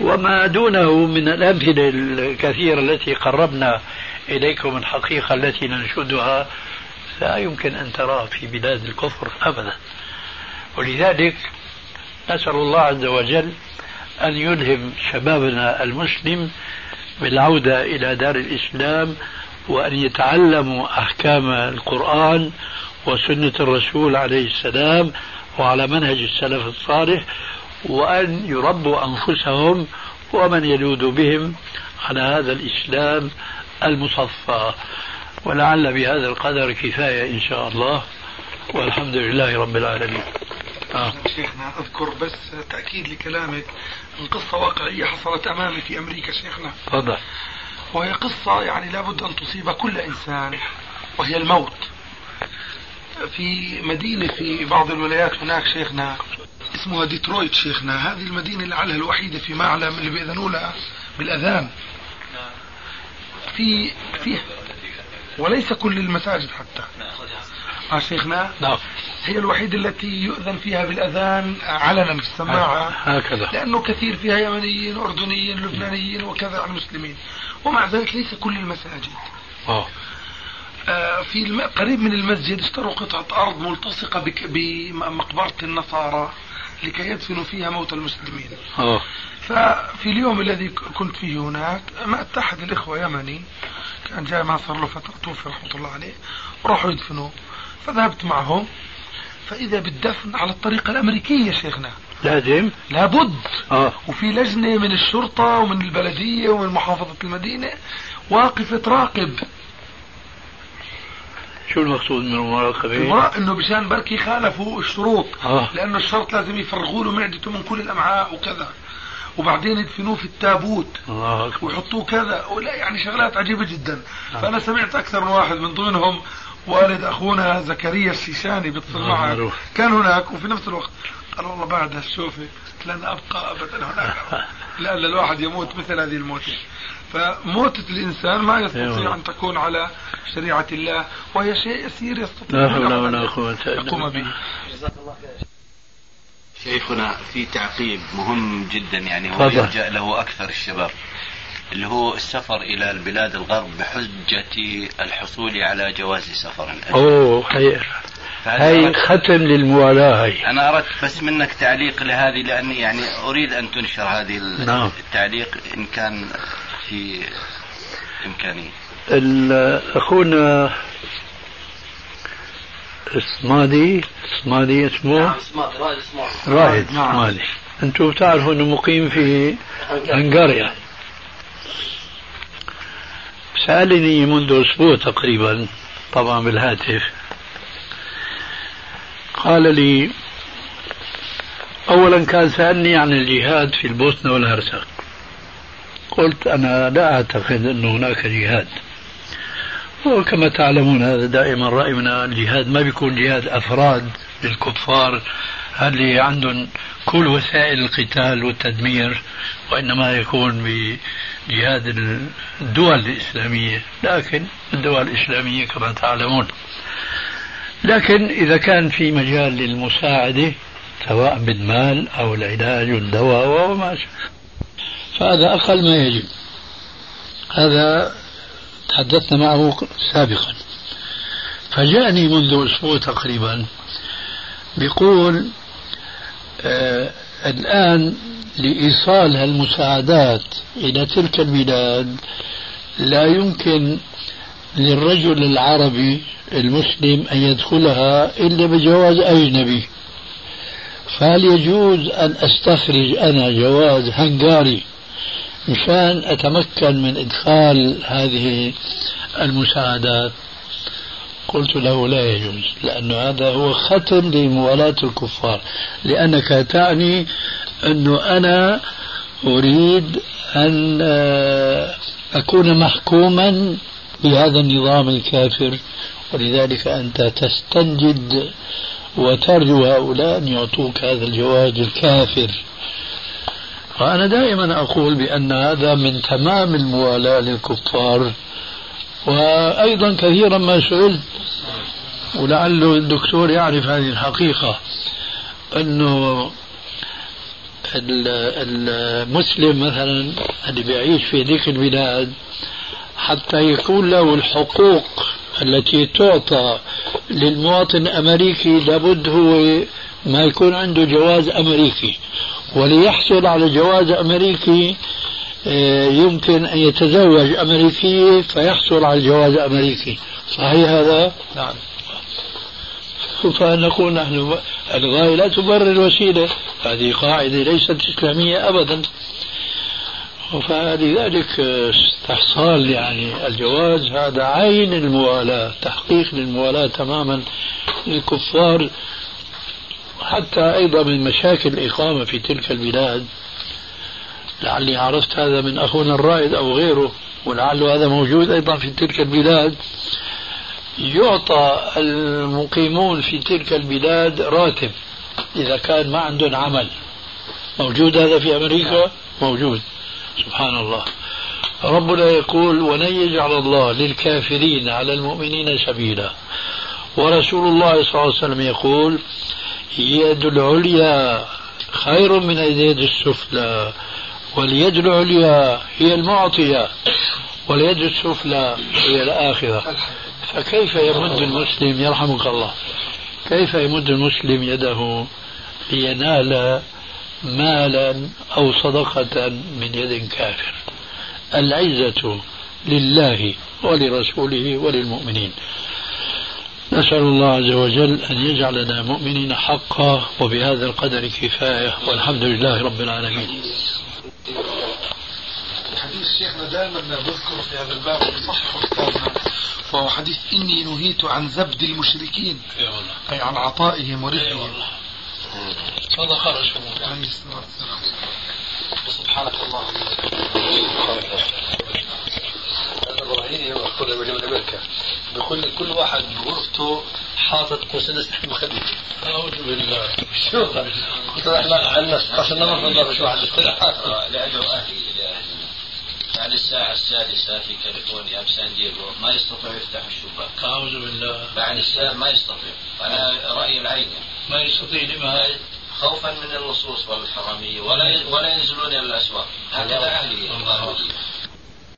وما دونه من الأمثلة الكثيرة التي قربنا إليكم الحقيقة التي ننشدها لا يمكن أن تراه في بلاد الكفر أبدا. ولذلك نسأل الله عز وجل أن يلهم شبابنا المسلم بالعودة إلى دار الإسلام وأن يتعلموا أحكام القرآن وسنة الرسول عليه السلام وعلى منهج السلف الصالح وأن يربوا أنفسهم ومن يلوذ بهم على هذا الإسلام المصفى. ولعل بهذا القدر كفاية إن شاء الله. والحمد لله رب العالمين. آه. شيخنا أذكر بس تأكيد لكلامك من قصة واقعية حصلت أمامي في أمريكا شيخنا. تفضل. وهي قصة يعني لابد أن تصيب كل إنسان وهي الموت. في مدينة في بعض الولايات هناك شيخنا اسمها ديترويت شيخنا. هذه المدينة لعلها الوحيدة في معلم اللي بيأذنوا لها بالأذان. في في وليس كل المساجد حتى. آه شيخنا. نعم. هي الوحيدة التي يؤذن فيها بالأذان علنا في السماعة هكذا. لأنه كثير فيها يمنيين أردنيين لبنانيين وكذا عن المسلمين. ومع ذلك ليس كل المساجد. أوه. آه في الم... قريب من المسجد اشتروا قطعة أرض ملتصقة بك... بمقبرة النصارى لكي يدفنوا فيها موتى المسلمين. أوه. ففي اليوم الذي كنت فيه هناك مات أحد الإخوة يمني كان جاي ما صار له فترة توفي رحمة الله عليه راحوا يدفنوه فذهبت معهم. فإذا بالدفن على الطريقة الأمريكية شيخنا. لازم. لابد. آه. وفي لجنة من الشرطة ومن البلدية ومن محافظة المدينة واقفة تراقب شو المقصود من المراقبة؟ المراقبة إنه مشان بركي خالفوا الشروط. آه. لأنه الشرط لازم يفرغوا له معدته من كل الأمعاء وكذا. وبعدين يدفنوه في التابوت الله أكبر. ويحطوه كذا. ولا يعني شغلات عجيبة جدا. فأنا سمعت أكثر من واحد من ضمنهم والد أخونا زكريا الشيشاني بيتصل معك معروف. كان هناك وفي نفس الوقت قال والله بعد هالشوفة لن أبقى أبدا هناك. لأن الواحد يموت مثل هذه الموتة. فموتة الإنسان ما يستطيع أيوة. أن تكون على شريعة الله وهي شيء يسير يستطيع لا حول ولا قوة إلا يقوم. به. شيخنا في تعقيب مهم جدا يعني هو. يلجأ له أكثر الشباب. اللي هو السفر إلى البلاد الغرب بحجة الحصول على جواز سفر. فهذا هي أردت- ختم للموالاة هي أنا أردت بس منك تعليق لهذه لأني يعني أريد أن تنشر هذه نعم. التعليق إن كان في إمكانية. ال- أخونا اسمادي اسمادي اسمه رائد نعم. اسمادي. أنتم بتعرفوا أنه مقيم في هنغاريا. سألني منذ أسبوع تقريبا طبعا بالهاتف. قال لي أولا كان سألني عن الجهاد في البوسنة والهرسك. قلت أنا لا أعتقد أن هناك جهاد. وكما تعلمون هذا دائما رأينا الجهاد ما بيكون جهاد أفراد للكفار اللي عندهم كل وسائل القتال والتدمير وإنما يكون بجهاد الدول الإسلامية لكن الدول الإسلامية كما تعلمون. لكن إذا كان في مجال للمساعدة سواء بالمال أو العلاج والدواء وما فهذا أقل ما يجب. هذا تحدثنا معه سابقا. فجاءني منذ أسبوع تقريبا بيقول آه الآن لإيصال هالمساعدات إلى تلك البلاد لا يمكن للرجل العربي المسلم أن يدخلها إلا بجواز أجنبي. فهل يجوز أن أستخرج أنا جواز هنغاري مشان أتمكن من إدخال هذه المساعدات؟ قلت له لا يجوز لأن هذا هو ختم لموالاة الكفار لأنك تعني أنه أنا أريد أن آه، أكون محكوما بهذا النظام الكافر ولذلك أنت تستنجد وترجو هؤلاء أن يعطوك هذا الجواز الكافر. وأنا دائما أقول بأن هذا من تمام الموالاة للكفار وأيضا كثيرا ما سئلت ولعله الدكتور يعرف هذه الحقيقة أنه المسلم مثلا اللي بيعيش في ذيك البلاد حتى يكون له الحقوق التي تعطى للمواطن الأمريكي لابد هو ما يكون عنده جواز أمريكي. وليحصل على جواز أمريكي آه، يمكن أن يتزوج أمريكية فيحصل على جواز أمريكي. صحيح هذا؟ نعم. فنقول نحن الغاية لا تبرر الوسيلة. هذه قاعدة ليست إسلامية أبدا. فلذلك استحصال يعني الجواز هذا عين الموالاة تحقيق للموالاة تماما للكفار حتى أيضا من مشاكل الإقامة في تلك البلاد. لعلي عرفت هذا من أخونا الرائد أو غيره ولعل هذا موجود أيضا في تلك البلاد. يعطى المقيمون في تلك البلاد راتب إذا كان ما عندهم عمل. موجود هذا في أمريكا؟ موجود. سبحان الله. ربنا يقول ولن يجعل الله للكافرين على المؤمنين سبيلا. ورسول الله صلى الله عليه وسلم يقول يد العليا خير من اليد السفلى واليد العليا هي المعطية واليد السفلى هي الآخرة. فكيف يمد المسلم يرحمك الله كيف يمد المسلم يده لينال مالا أو صدقة من يد كافر؟ العزة لله ولرسوله وللمؤمنين. نسأل الله عز وجل أن يجعلنا مؤمنين حقا وبهذا القدر كفاية والحمد لله رب العالمين. حديث شيخنا دائما بذكر في هذا الباب صح كتابنا فهو حديث إني نهيت عن زبد المشركين أي عن عطائهم ورزقهم. صدق رسول الله سبحانك اللهم. إبراهيم يقول من أمريكا. بيقول كل واحد بغرفته حاطط قوس تحت مخدة. أعوذ بالله. شو قلت إحنا عندنا 16 نمر والله شو واحد لأنه أهلي بعد الساعة السادسة في كاليفورنيا بسان دييغو ما يستطيع يفتح الشباك. أعوذ بالله. بعد الساعة ما يستطيع، أنا رأيي العيني. ما يستطيع لما؟ خوفا من اللصوص والحرامية ولا ولا ينزلون إلى الأسواق، هكذا أهلي.